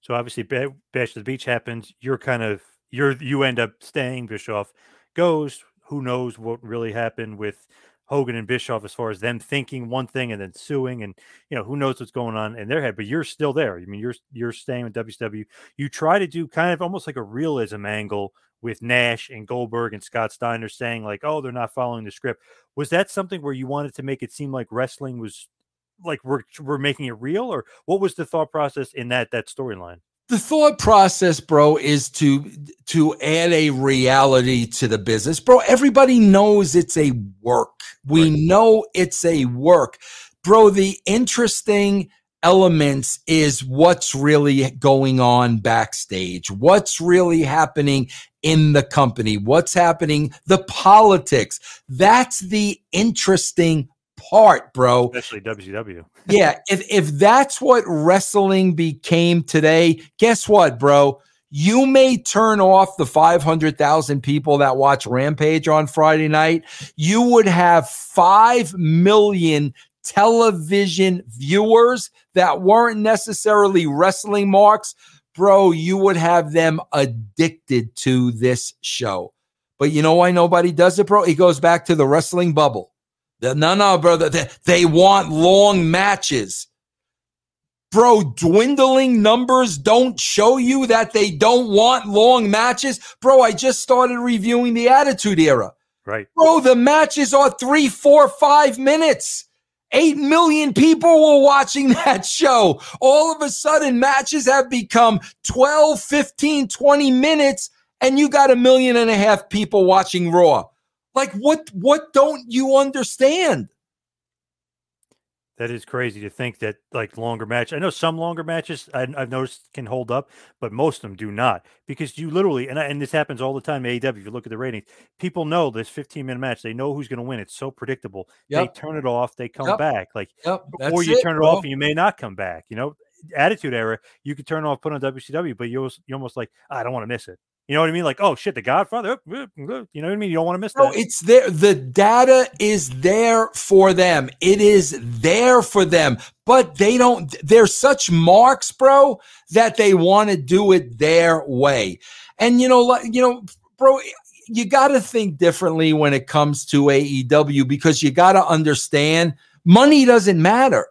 So obviously, Bash the Beach happens. You're kind of you're you end up staying. Bischoff goes who knows what really happened with Hogan and Bischoff as far as them thinking one thing and then suing, and you know who knows what's going on in their head. But you're still there. I mean, you're you're staying with WCW. You try to do kind of almost like a realism angle with Nash and Goldberg and Scott Steiner saying like, "Oh, they're not following the script." Was that something where you wanted to make it seem like wrestling was like we're we're making it real, or what was the thought process in that that storyline? The thought process bro is to to add a reality to the business. Bro everybody knows it's a work. We right. know it's a work. Bro the interesting elements is what's really going on backstage. What's really happening in the company? What's happening? The politics. That's the interesting part, bro. Especially WCW. yeah, if if that's what wrestling became today, guess what, bro? You may turn off the 500,000 people that watch Rampage on Friday night. You would have 5 million television viewers that weren't necessarily wrestling marks, bro, you would have them addicted to this show. But you know why nobody does it, bro? It goes back to the wrestling bubble. No, no, brother. They, they want long matches. Bro, dwindling numbers don't show you that they don't want long matches. Bro, I just started reviewing the Attitude Era. Right. Bro, the matches are three, four, five minutes. Eight million people were watching *laughs* that show. All of a sudden, matches have become 12, 15, 20 minutes, and you got a million and a half people watching Raw. Like, what, what don't you understand? That is crazy to think that like longer match. I know some longer matches I, have noticed can hold up, but most of them do not because you literally and, and this happens all the time. AEW, if you look at the ratings, people know this 15 minute match. They know who's going to win. It's so predictable. Yep. They turn it off. They come yep. back. Like, yep. or you it, turn it bro. off and you may not come back. You know, Attitude Era, you could turn off, put on WCW, but you're you're almost like I don't want to miss it. You know what I mean? Like, oh shit, the Godfather. Oh, mm, you know what I mean? You don't want to miss No, that. it's there. The data is there for them. It is there for them, but they don't. They're such marks, bro, that they want to do it their way. And you know, like you know, bro, you got to think differently when it comes to AEW because you got to understand money doesn't matter.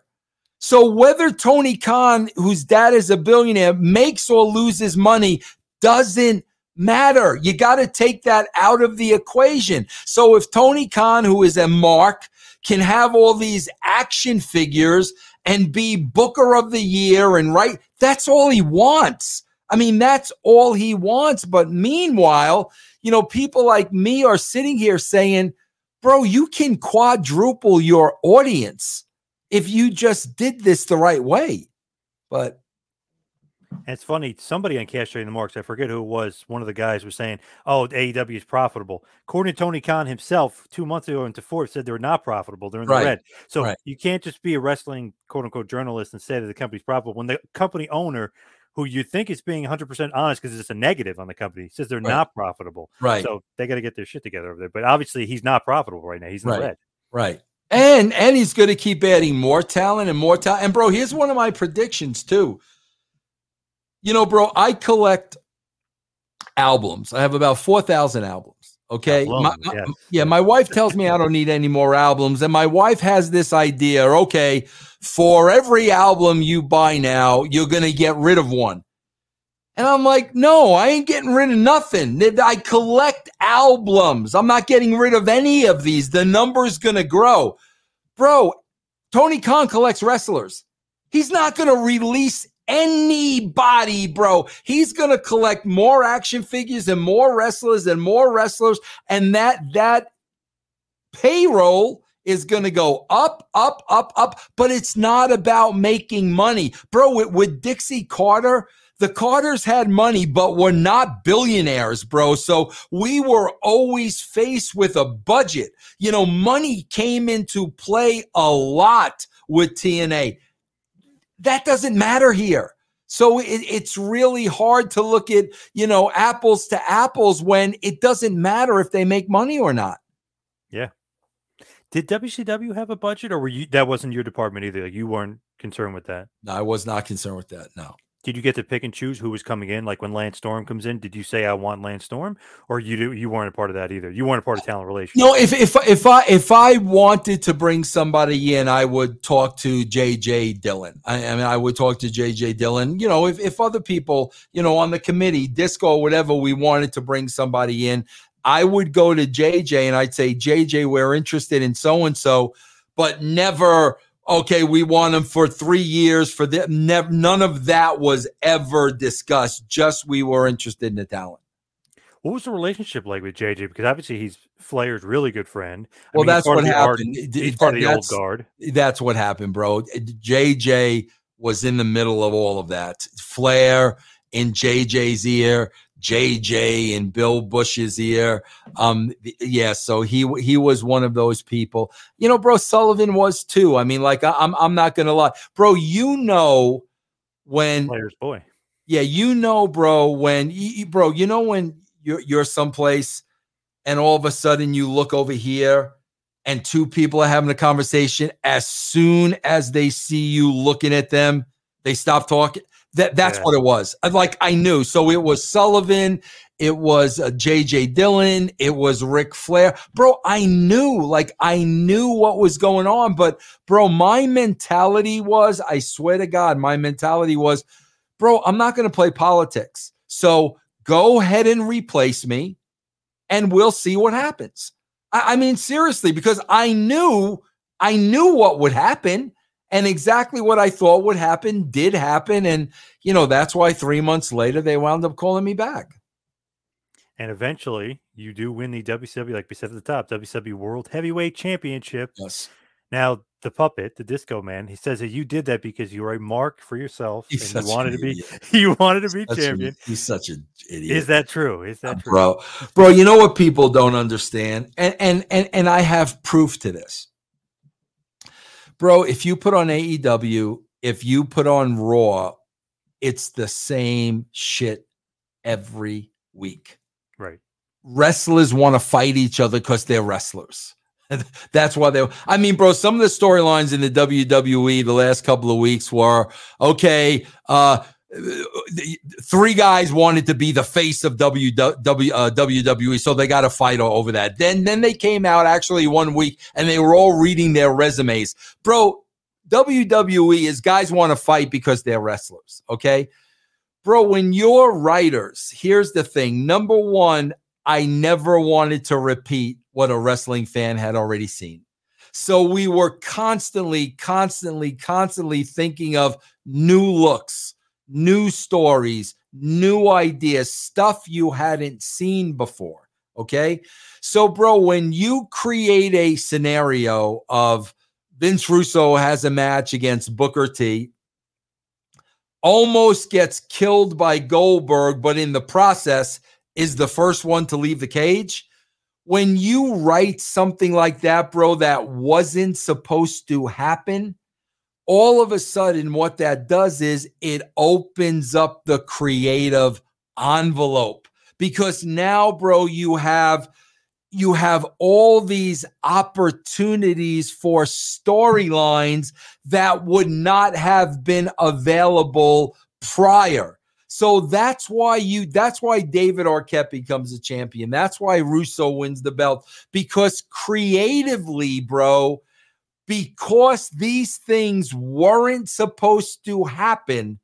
So whether Tony Khan, whose dad is a billionaire, makes or loses money doesn't matter. You got to take that out of the equation. So if Tony Khan, who is a mark, can have all these action figures and be Booker of the Year and right, that's all he wants. I mean, that's all he wants. But meanwhile, you know, people like me are sitting here saying, bro, you can quadruple your audience if you just did this the right way. But it's funny, somebody on Cash Trading the Marks, I forget who it was, one of the guys was saying, Oh, AEW is profitable. According to Tony Khan himself, two months ago into fourth, said they're not profitable. They're in Right. the red. So Right. you can't just be a wrestling quote unquote journalist and say that the company's profitable when the company owner, who you think is being 100% honest because it's a negative on the company, says they're Right. not profitable. right. So they got to get their shit together over there. But obviously, he's not profitable right now. He's in Right. the red. Right. And and he's going to keep adding more talent and more talent. And bro, here's one of my predictions too. You know, bro, I collect albums. I have about 4,000 albums. Okay. My- my- uh, yes. yeah, my wife tells me I don't need any more albums. And my wife has this idea okay, for every album you buy now, you're going to get rid of one. And I'm like, no, I ain't getting rid of nothing. I collect albums. I'm not getting rid of any of these. The number's going to grow. Bro, Tony Khan collects wrestlers. He's not going to release anybody, bro. He's going to collect more action figures and more wrestlers and more wrestlers and that that payroll is going to go up, up, up, up, but it's not about making money. Bro, with, with Dixie Carter, the Carters had money, but were not billionaires, bro. So we were always faced with a budget. You know, money came into play a lot with TNA. That doesn't matter here. So it, it's really hard to look at, you know, apples to apples when it doesn't matter if they make money or not. Yeah. Did WCW have a budget or were you, that wasn't your department either? Like you weren't concerned with that? No, I was not concerned with that. No. Did you get to pick and choose who was coming in? Like when Lance Storm comes in, did you say I want Lance Storm, or you do, you weren't a part of that either? You weren't a part of talent relations. No, if if if I if I wanted to bring somebody in, I would talk to JJ Dillon. I, I mean, I would talk to JJ Dillon. You know, if if other people, you know, on the committee, disco, whatever, we wanted to bring somebody in, I would go to JJ and I'd say, JJ, we're interested in so and so, but never. Okay, we want him for three years for the never. None of that was ever discussed. Just we were interested in the talent. What was the relationship like with JJ? Because obviously he's Flair's really good friend. I Well, mean, that's what the art- happened. He's part of the old guard. that's what happened, bro. JJ was in the middle of all of that. Flair in JJ's ear, JJ in Bill Busch's ear. Um, yeah, so he he was one of those people. You know, bro, Sullivan was too. I mean, like I, I'm I'm not gonna lie, bro. You know when Flair's boy. yeah, you know, bro, when you- bro, you know when you're you're someplace and all of a sudden you look over here and two people are having a conversation, as soon as they see you looking at them, they stop talking. That that's Yeah. what it was. Like I knew. So it was Sullivan, it was uh, JJ Dillon, it was Ric Flair. Bro, I knew, like I knew what was going on, but bro, my mentality was, I swear to God, my mentality was, bro, I'm not going to play politics. So go ahead and replace me and we'll see what happens. I, I mean, seriously, because I knew, I knew what would happen. And exactly what I thought would happen did happen. And, you know, that's why three months later they wound up calling me back. And eventually, you do win the WCW, like we said at the top, WCW World Heavyweight Championship. Yes. Now, the puppet, the Disco Man, he says that you did that because you were a mark for yourself He's and you wanted an to be *laughs* you wanted to be Such champion. he's such an idiot. Is that true? Is that uh, true? bro bro you know what people don't understand and and and and i have proof to this bro if you put on aew if you put on raw it's the same shit every week Right. wrestlers want to fight each other because they're wrestlers *laughs* that's why they i mean bro some of the storylines in the wwe the last couple of weeks were okay uh three guys wanted to be the face of W, w, uh, WWE, so they got a fight over that. Then, then they came out actually one week and they were all reading their resumes, bro. WWE is guys want to fight because they're wrestlers, okay, bro. When you're writers, here's the thing: number one, I never wanted to repeat what a wrestling fan had already seen. So we were constantly, constantly, constantly thinking of new looks, new stories, new ideas, stuff you hadn't seen before. Okay. So, bro, when you create a scenario of Vince Russo has a match against Booker T, almost gets killed by Goldberg, but in the process is the first one to leave the cage. When you write something like that, bro, that wasn't supposed to happen, all of a sudden, what that does is it opens up the creative envelope because now, bro, you have you have all these opportunities for storylines that would not have been available prior. So that's why you that's why David Arquette becomes a champion. That's why Russo wins the belt because creatively, bro, because these things weren't supposed to happen,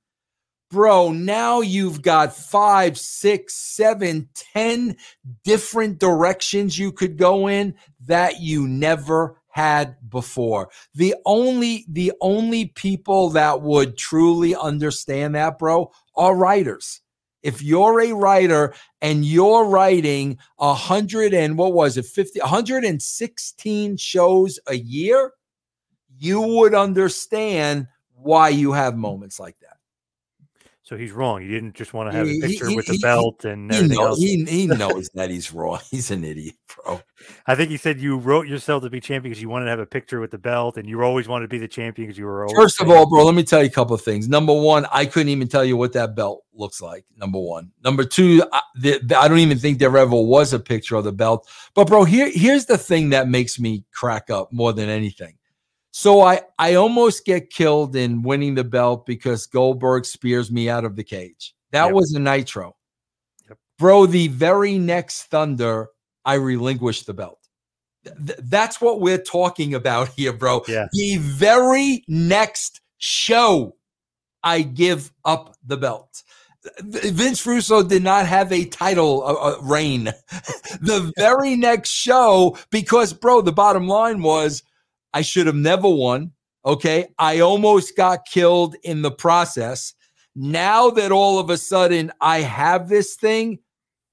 bro. Now you've got five, six, seven, ten different directions you could go in that you never had before. The only the only people that would truly understand that, bro, are writers. If you're a writer and you're writing a hundred and what was it, 50, 116 shows a year, you would understand why you have mm. moments like that. So he's wrong. You didn't just want to have He- a picture he- with the he- belt and He, everything know, else. he, he *laughs* knows that he's wrong. *laughs* He's an idiot, bro. I think he said you wrote yourself to be champion because you wanted to have a picture with the belt, and you always wanted to be the champion because you were always First of all, bro, let me tell you a couple of things. Number one, I couldn't even tell you what that belt looks like. Number one. Number two, I, the, the- I don't even think there ever was a picture of the belt. But bro, here here's the thing that makes me crack up more than anything. So I I almost get killed in winning the belt because Goldberg spears me out of the cage. That Yep. was a nitro. Yep. Bro, the very next Thunder, I relinquish the belt. Th- th- that's what we're talking about *laughs* here, bro. Yeah. The very next show, I give up the belt. Vince Russo did not have a title uh, uh, reign. *laughs* the *laughs* very next show, because, bro, the bottom line was I should have never won. Okay. I almost got killed in the process. Now that all of a sudden I have this thing,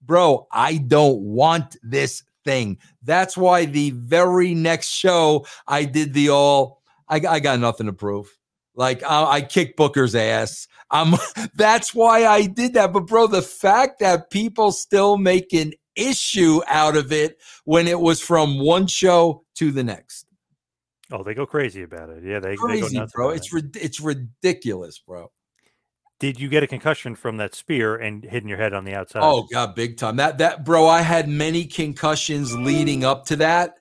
bro, I don't want this thing. That's why the very next show I did the all, I, I got nothing to prove. Like I, I kicked Booker's ass. Um, *laughs* that's why I did that. But bro, the fact that people still make an issue out of it when it was from one show to the next, Oh, they go crazy about it. Yeah, they, they go crazy, bro. It's it. it's ridiculous, bro. Did you get a concussion from that spear and hitting your head on the outside? Oh god, big time. That that bro, I had many concussions leading up to that.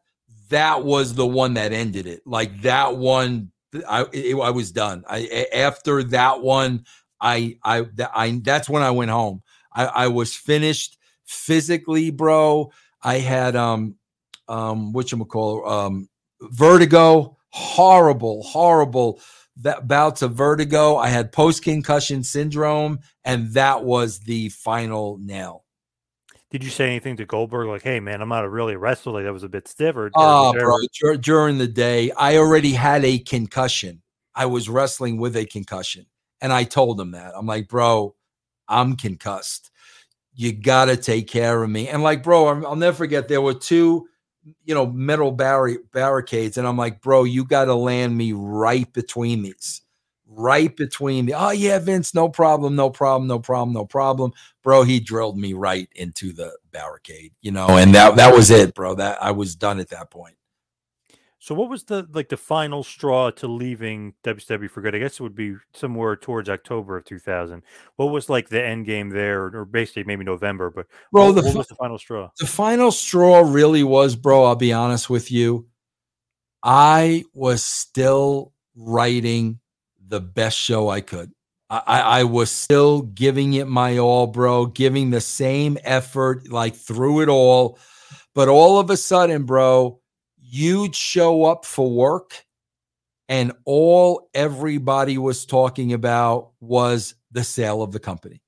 that was the one that ended it. Like that one, I it, I was done. I after that one, I I I that's when I went home. I, I was finished physically, bro. I had um um what you call um vertigo, horrible, horrible that bouts of vertigo. I had post concussion syndrome, and that was the final nail. Did you say anything to Goldberg like, "Hey, man, I'm not a really wrestler. Like, that was a bit stiff." Or, oh, bro, dur- during the day, I already had a concussion. I was wrestling with a concussion, and I told him that. I'm like, bro, I'm concussed. You got to take care of me. And like, bro, i will never forget. There were two you know, metal barri- barricades. And I'm like, bro, you got to land me right between these, right between the, oh, yeah, Vince, no problem, no problem, no problem, no problem. Bro, he drilled me right into the barricade, you know, and that, that was it, bro. That I was done at that point. So what was the like the final straw to leaving WWE for good? I guess it would be somewhere towards October of 2000. What was like the end game there, or basically maybe November? But bro, what, the, what was the final straw? The final straw really was, bro. I'll be honest with you. I was still writing the best show I could. I, I was still giving it my all, bro, giving the same effort like through it all. But all of a sudden, bro, you'd show up for work and all everybody was talking about was the sale of the company.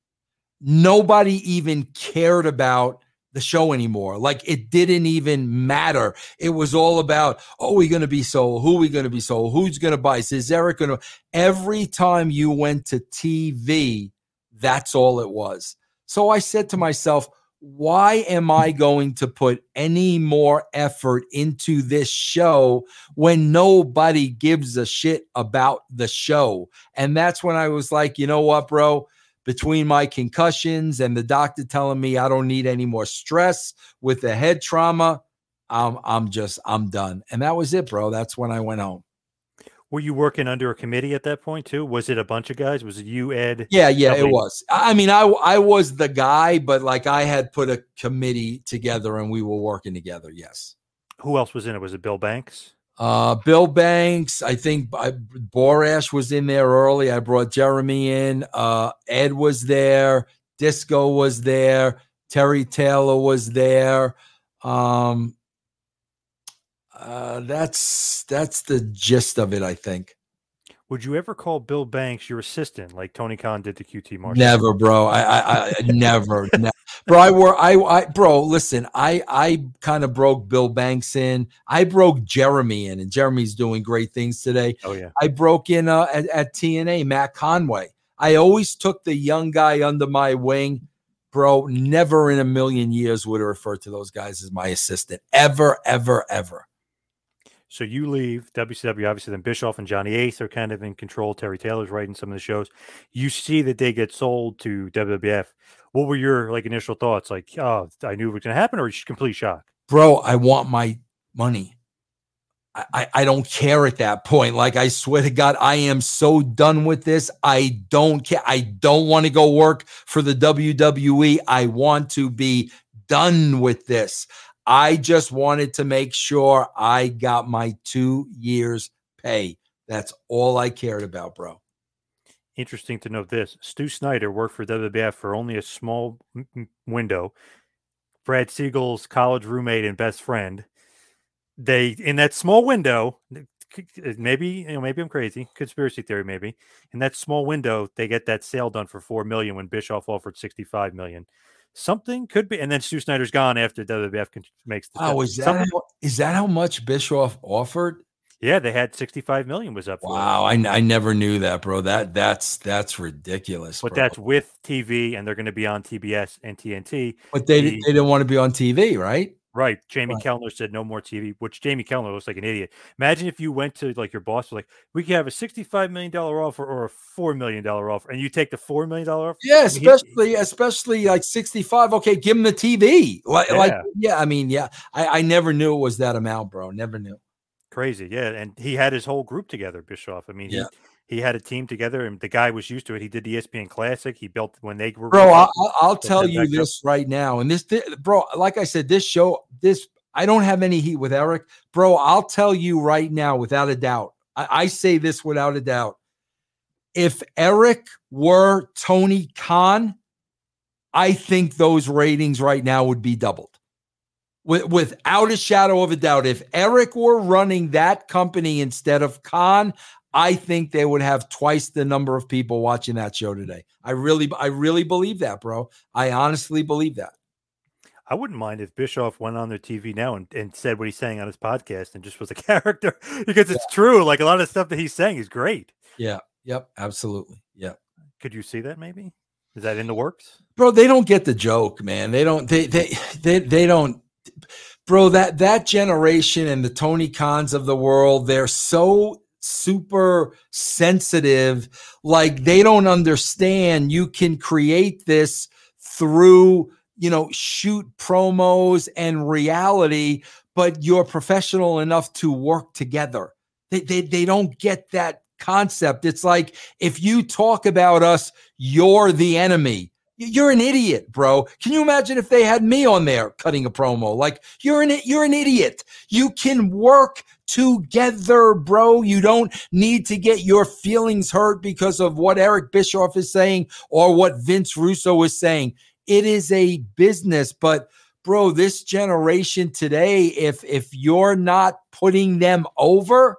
Nobody even cared about the show anymore. Like it didn't even matter. It was all about, oh, we're going to be sold? Who are we going to be sold? Who's going to buy? Is Eric going to? Every time you went to TV, that's all it was. So I said to myself, why am I going to put any more effort into this show when nobody gives a shit about the show? And that's when I was like, you know what, bro? Between my concussions and the doctor telling me I don't need any more stress with the head trauma, I'm I'm just I'm done. And that was it, bro. That's when I went home. Were you working under a committee at that point too? Was it a bunch of guys? Was it you, Ed? Yeah, yeah, it was. I mean, I I was the guy, but like I had put a committee together and we were working together. Yes. Who else was in it? Was it Bill Banks? Uh, Bill Banks. I think I, Borash was in there early. I brought Jeremy in. Uh, Ed was there. Disco was there. Terry Taylor was there. Um, uh, that's that's the gist of it, I think. Would you ever call Bill Banks your assistant like Tony Khan did to QT Marshall? Never, bro. I, I, I never, never, bro. I were, I, I, bro. Listen, I, I kind of broke Bill Banks in. I broke Jeremy in, and Jeremy's doing great things today. Oh yeah. I broke in uh, at, at TNA, Matt Conway. I always took the young guy under my wing, bro. Never in a million years would have referred to those guys as my assistant, ever, ever, ever. So you leave WCW, obviously, then Bischoff and Johnny Ace are kind of in control. Terry Taylor's writing some of the shows. You see that they get sold to WWF. What were your like initial thoughts? Like, oh, I knew it was going to happen, or just complete shock? Bro, I want my money. I, I, I don't care at that point. Like, I swear to God, I am so done with this. I don't care. I don't want to go work for the WWE. I want to be done with this. I just wanted to make sure I got my two years' pay. That's all I cared about, bro. Interesting to note this Stu Snyder worked for WWF for only a small window. Brad Siegel's college roommate and best friend. They, in that small window, uh, maybe you know maybe i'm crazy conspiracy theory maybe in that small window they get that sale done for 4 million when bischoff offered 65 million something could be. And then Stu Snyder's gone after WWF makes the. Oh, is that how, is that how much Bischoff offered? Yeah, they had 65 million was up. Wow, I, I never knew that, bro. That that's that's ridiculous. But bro. that's with TV, and they're going to be on TBS and TNT. But they the, they didn't want to be on TV, right? Right. Jamie right. Kellner said no more TV, which Jamie Kellner looks like an idiot. Imagine if you went to like your boss was like, we could have a $65 million offer or a $4 million offer, and you take the $4 million offer. Yeah, especially, he, especially like 65. Okay, give him the TV. Like, yeah, like, yeah I mean, yeah. I, I never knew it was that amount, bro. Never knew. Crazy. Yeah. And he had his whole group together, Bischoff. I mean, yeah. He, he had a team together, and the guy was used to it. He did the ESPN Classic. He built when they were. Bro, I'll, I'll tell you this right now, and this, bro, like I said, this show, this I don't have any heat with Eric. Bro, I'll tell you right now, without a doubt, I, I say this without a doubt. If Eric were Tony Khan, I think those ratings right now would be doubled. With, without a shadow of a doubt, if Eric were running that company instead of Khan, I think they would have twice the number of people watching that show today. I really, I really believe that, bro. I honestly believe that. I wouldn't mind if Bischoff went on their TV now and, and said what he's saying on his podcast and just was a *laughs* character because it's yeah. true. Like a lot of stuff that he's saying is great. Yeah. Yep. Absolutely. Yeah. Could you see that maybe? Is that in the works? Bro, they don't get the joke, man. They don't they they they they don't bro, that that generation and the Tony Khans of the world, they're so super sensitive. Like they don't understand you can create this through you know, shoot promos and reality, but you're professional enough to work together. They, they, they don't get that concept. It's like if you talk about us, you're the enemy. You're an idiot, bro. Can you imagine if they had me on there cutting a promo? Like you're an you're an idiot. You can work together, bro. You don't need to get your feelings hurt because of what Eric Bischoff is saying or what Vince Russo is saying. It is a business, but bro, this generation today, if if you're not putting them over,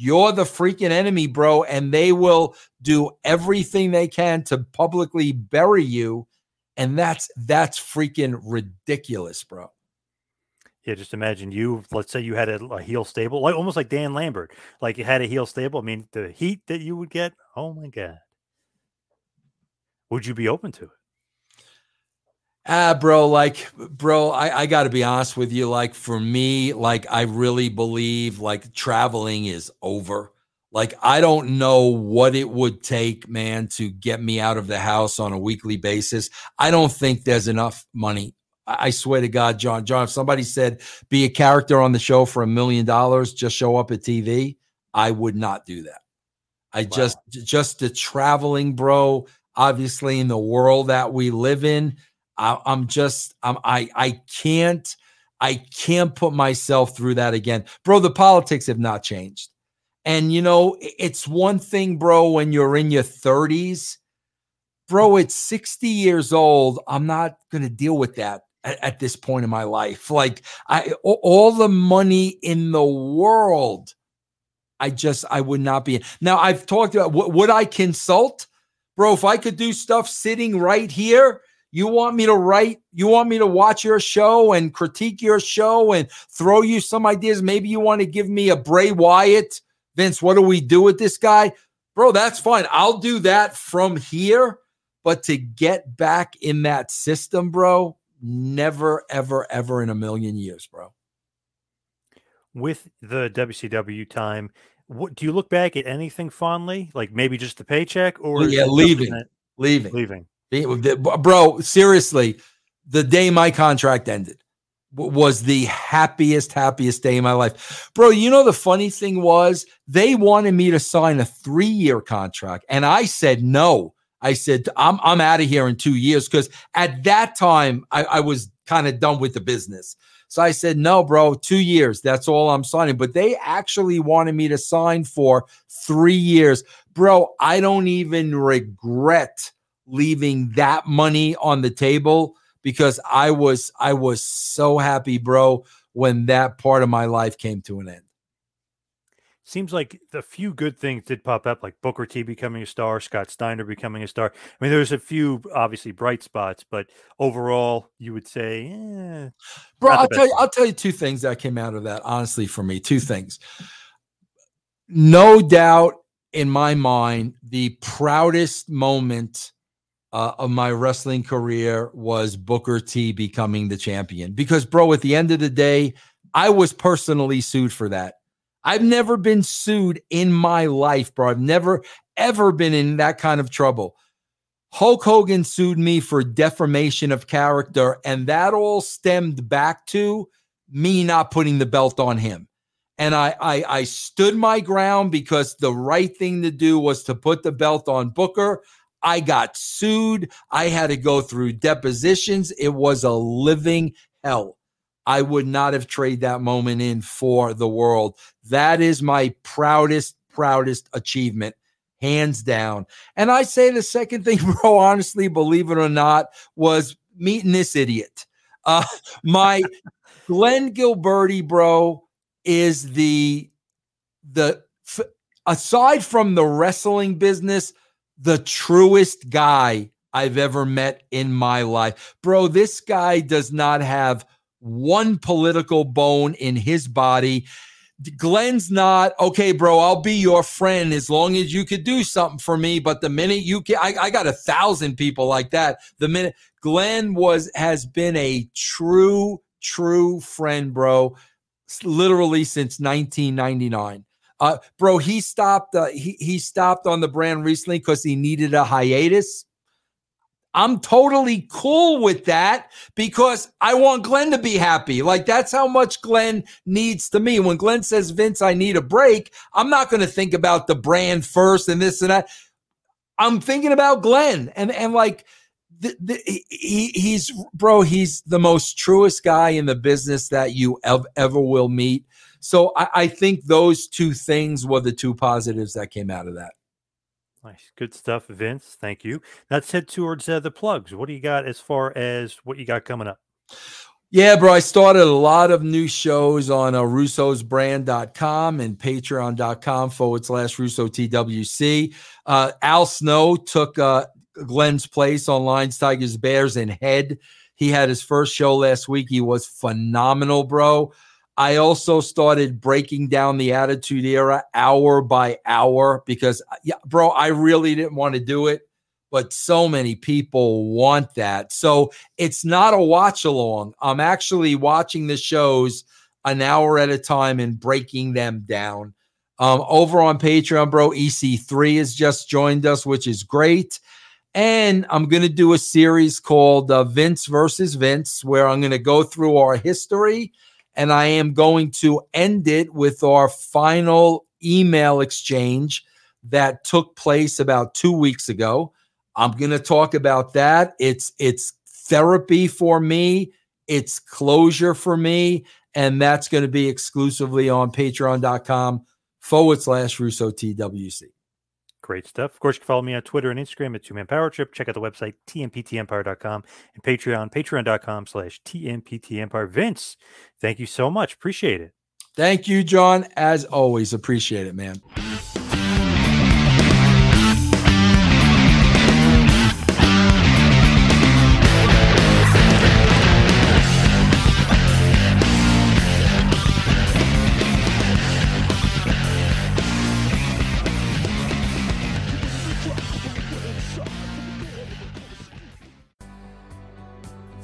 you're the freaking enemy, bro, and they will do everything they can to publicly bury you. And that's that's freaking ridiculous, bro. Yeah, just imagine you. Let's say you had a, a, heel stable, like almost like Dan Lambert, like you had a heel stable. I mean, the heat that you would get. Oh my god, would you be open to it? Ah, bro, like, bro, I, I got to be honest with you. Like, for me, like, I really believe like traveling is over. Like, I don't know what it would take, man, to get me out of the house on a weekly basis. I don't think there's enough money. I swear to God, John, John, if somebody said be a character on the show for a million dollars, just show up at TV, I would not do that. I wow. just, just the traveling, bro, obviously in the world that we live in I, am just I'm, I I can't I can't put myself through that again, bro. The politics have not changed, and you know it's one thing, bro, when you're in your 30s, bro. It's 60 years old. I'm not gonna deal with that at, at this point in my life. Like I all the money in the world. I just I would not be. Now I've talked about would I consult, bro? If I could do stuff sitting right here, you want me to write, you want me to watch your show and critique your show and throw you some ideas. Maybe you want to give me a Bray Wyatt. Vince, what do we do with this guy? Bro, that's fine. I'll do that from here. But to get back in that system, bro, never, ever, ever in a million years, bro. With the WCW time, what do you look back at anything fondly? Like maybe just the paycheck or yeah, leaving, leaving, leaving. Bro, seriously, the day my contract ended was the happiest, happiest day in my life. Bro, you know, the funny thing was they wanted me to sign a three year contract, and I said no. I said, I'm, I'm out of here in two years because at that time I, I was kind of done with the business. So I said, no, bro, two years. That's all I'm signing. But they actually wanted me to sign for three years. Bro, I don't even regret leaving that money on the table because I was I was so happy, bro, when that part of my life came to an end. Seems like the few good things did pop up, like Booker T becoming a star, Scott Steiner becoming a star. I mean, there's a few obviously bright spots, but overall, you would say, eh, bro. I'll tell you, I'll tell you two things that came out of that. Honestly, for me, two things. No doubt in my mind, the proudest moment uh, of my wrestling career was Booker T becoming the champion. Because, bro, at the end of the day, I was personally sued for that. I've never been sued in my life, bro. I've never, ever been in that kind of trouble. Hulk Hogan sued me for defamation of character, and that all stemmed back to me not putting the belt on him. And I, I, I stood my ground because the right thing to do was to put the belt on Booker. I got sued. I had to go through depositions. It was a living hell. I would not have traded that moment in for the world. That is my proudest, proudest achievement, hands down. And I say the second thing, *laughs* bro, honestly, believe it or not, was meeting this idiot. Uh, my Glenn Gilberti, bro, is the the f- aside from the wrestling business, the truest guy I've ever met in my life. Bro, this guy does not have one political bone in his body. Glenn's not okay, bro. I'll be your friend as long as you could do something for me. But the minute you can, I, I got a thousand people like that. The minute Glenn was has been a true, true friend, bro. Literally since 1999. Uh, bro, he stopped. Uh, he he stopped on the brand recently because he needed a hiatus. I'm totally cool with that because I want Glenn to be happy. Like that's how much Glenn needs to me. When Glenn says, Vince, I need a break, I'm not going to think about the brand first and this and that. I'm thinking about Glenn and, and like, the, the, he, he's bro, he's the most truest guy in the business that you ev- ever will meet. So I, I think those two things were the two positives that came out of that. Nice. Good stuff, Vince. Thank you. Let's head towards uh, the plugs. What do you got as far as what you got coming up? Yeah, bro. I started a lot of new shows on uh, russosbrand.com and patreon.com forward slash Russo TWC. Uh, Al Snow took uh, Glenn's place on Lions, Tigers, Bears, and Head. He had his first show last week. He was phenomenal, bro. I also started breaking down the Attitude Era hour by hour because, yeah, bro, I really didn't want to do it, but so many people want that. So it's not a watch along. I'm actually watching the shows an hour at a time and breaking them down. Um, over on Patreon, bro, EC3 has just joined us, which is great. And I'm going to do a series called uh, Vince versus Vince, where I'm going to go through our history and I am going to end it with our final email exchange that took place about two weeks ago. I'm going to talk about that. It's it's therapy for me. It's closure for me, and that's going to be exclusively on Patreon.com forward slash Russo TWC. Great stuff. Of course, you can follow me on Twitter and Instagram at Two Man Power Trip. Check out the website, tmptempire.com, and Patreon, patreon.com slash tmptempire. Vince, thank you so much. Appreciate it. Thank you, John. As always, appreciate it, man.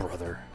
brother.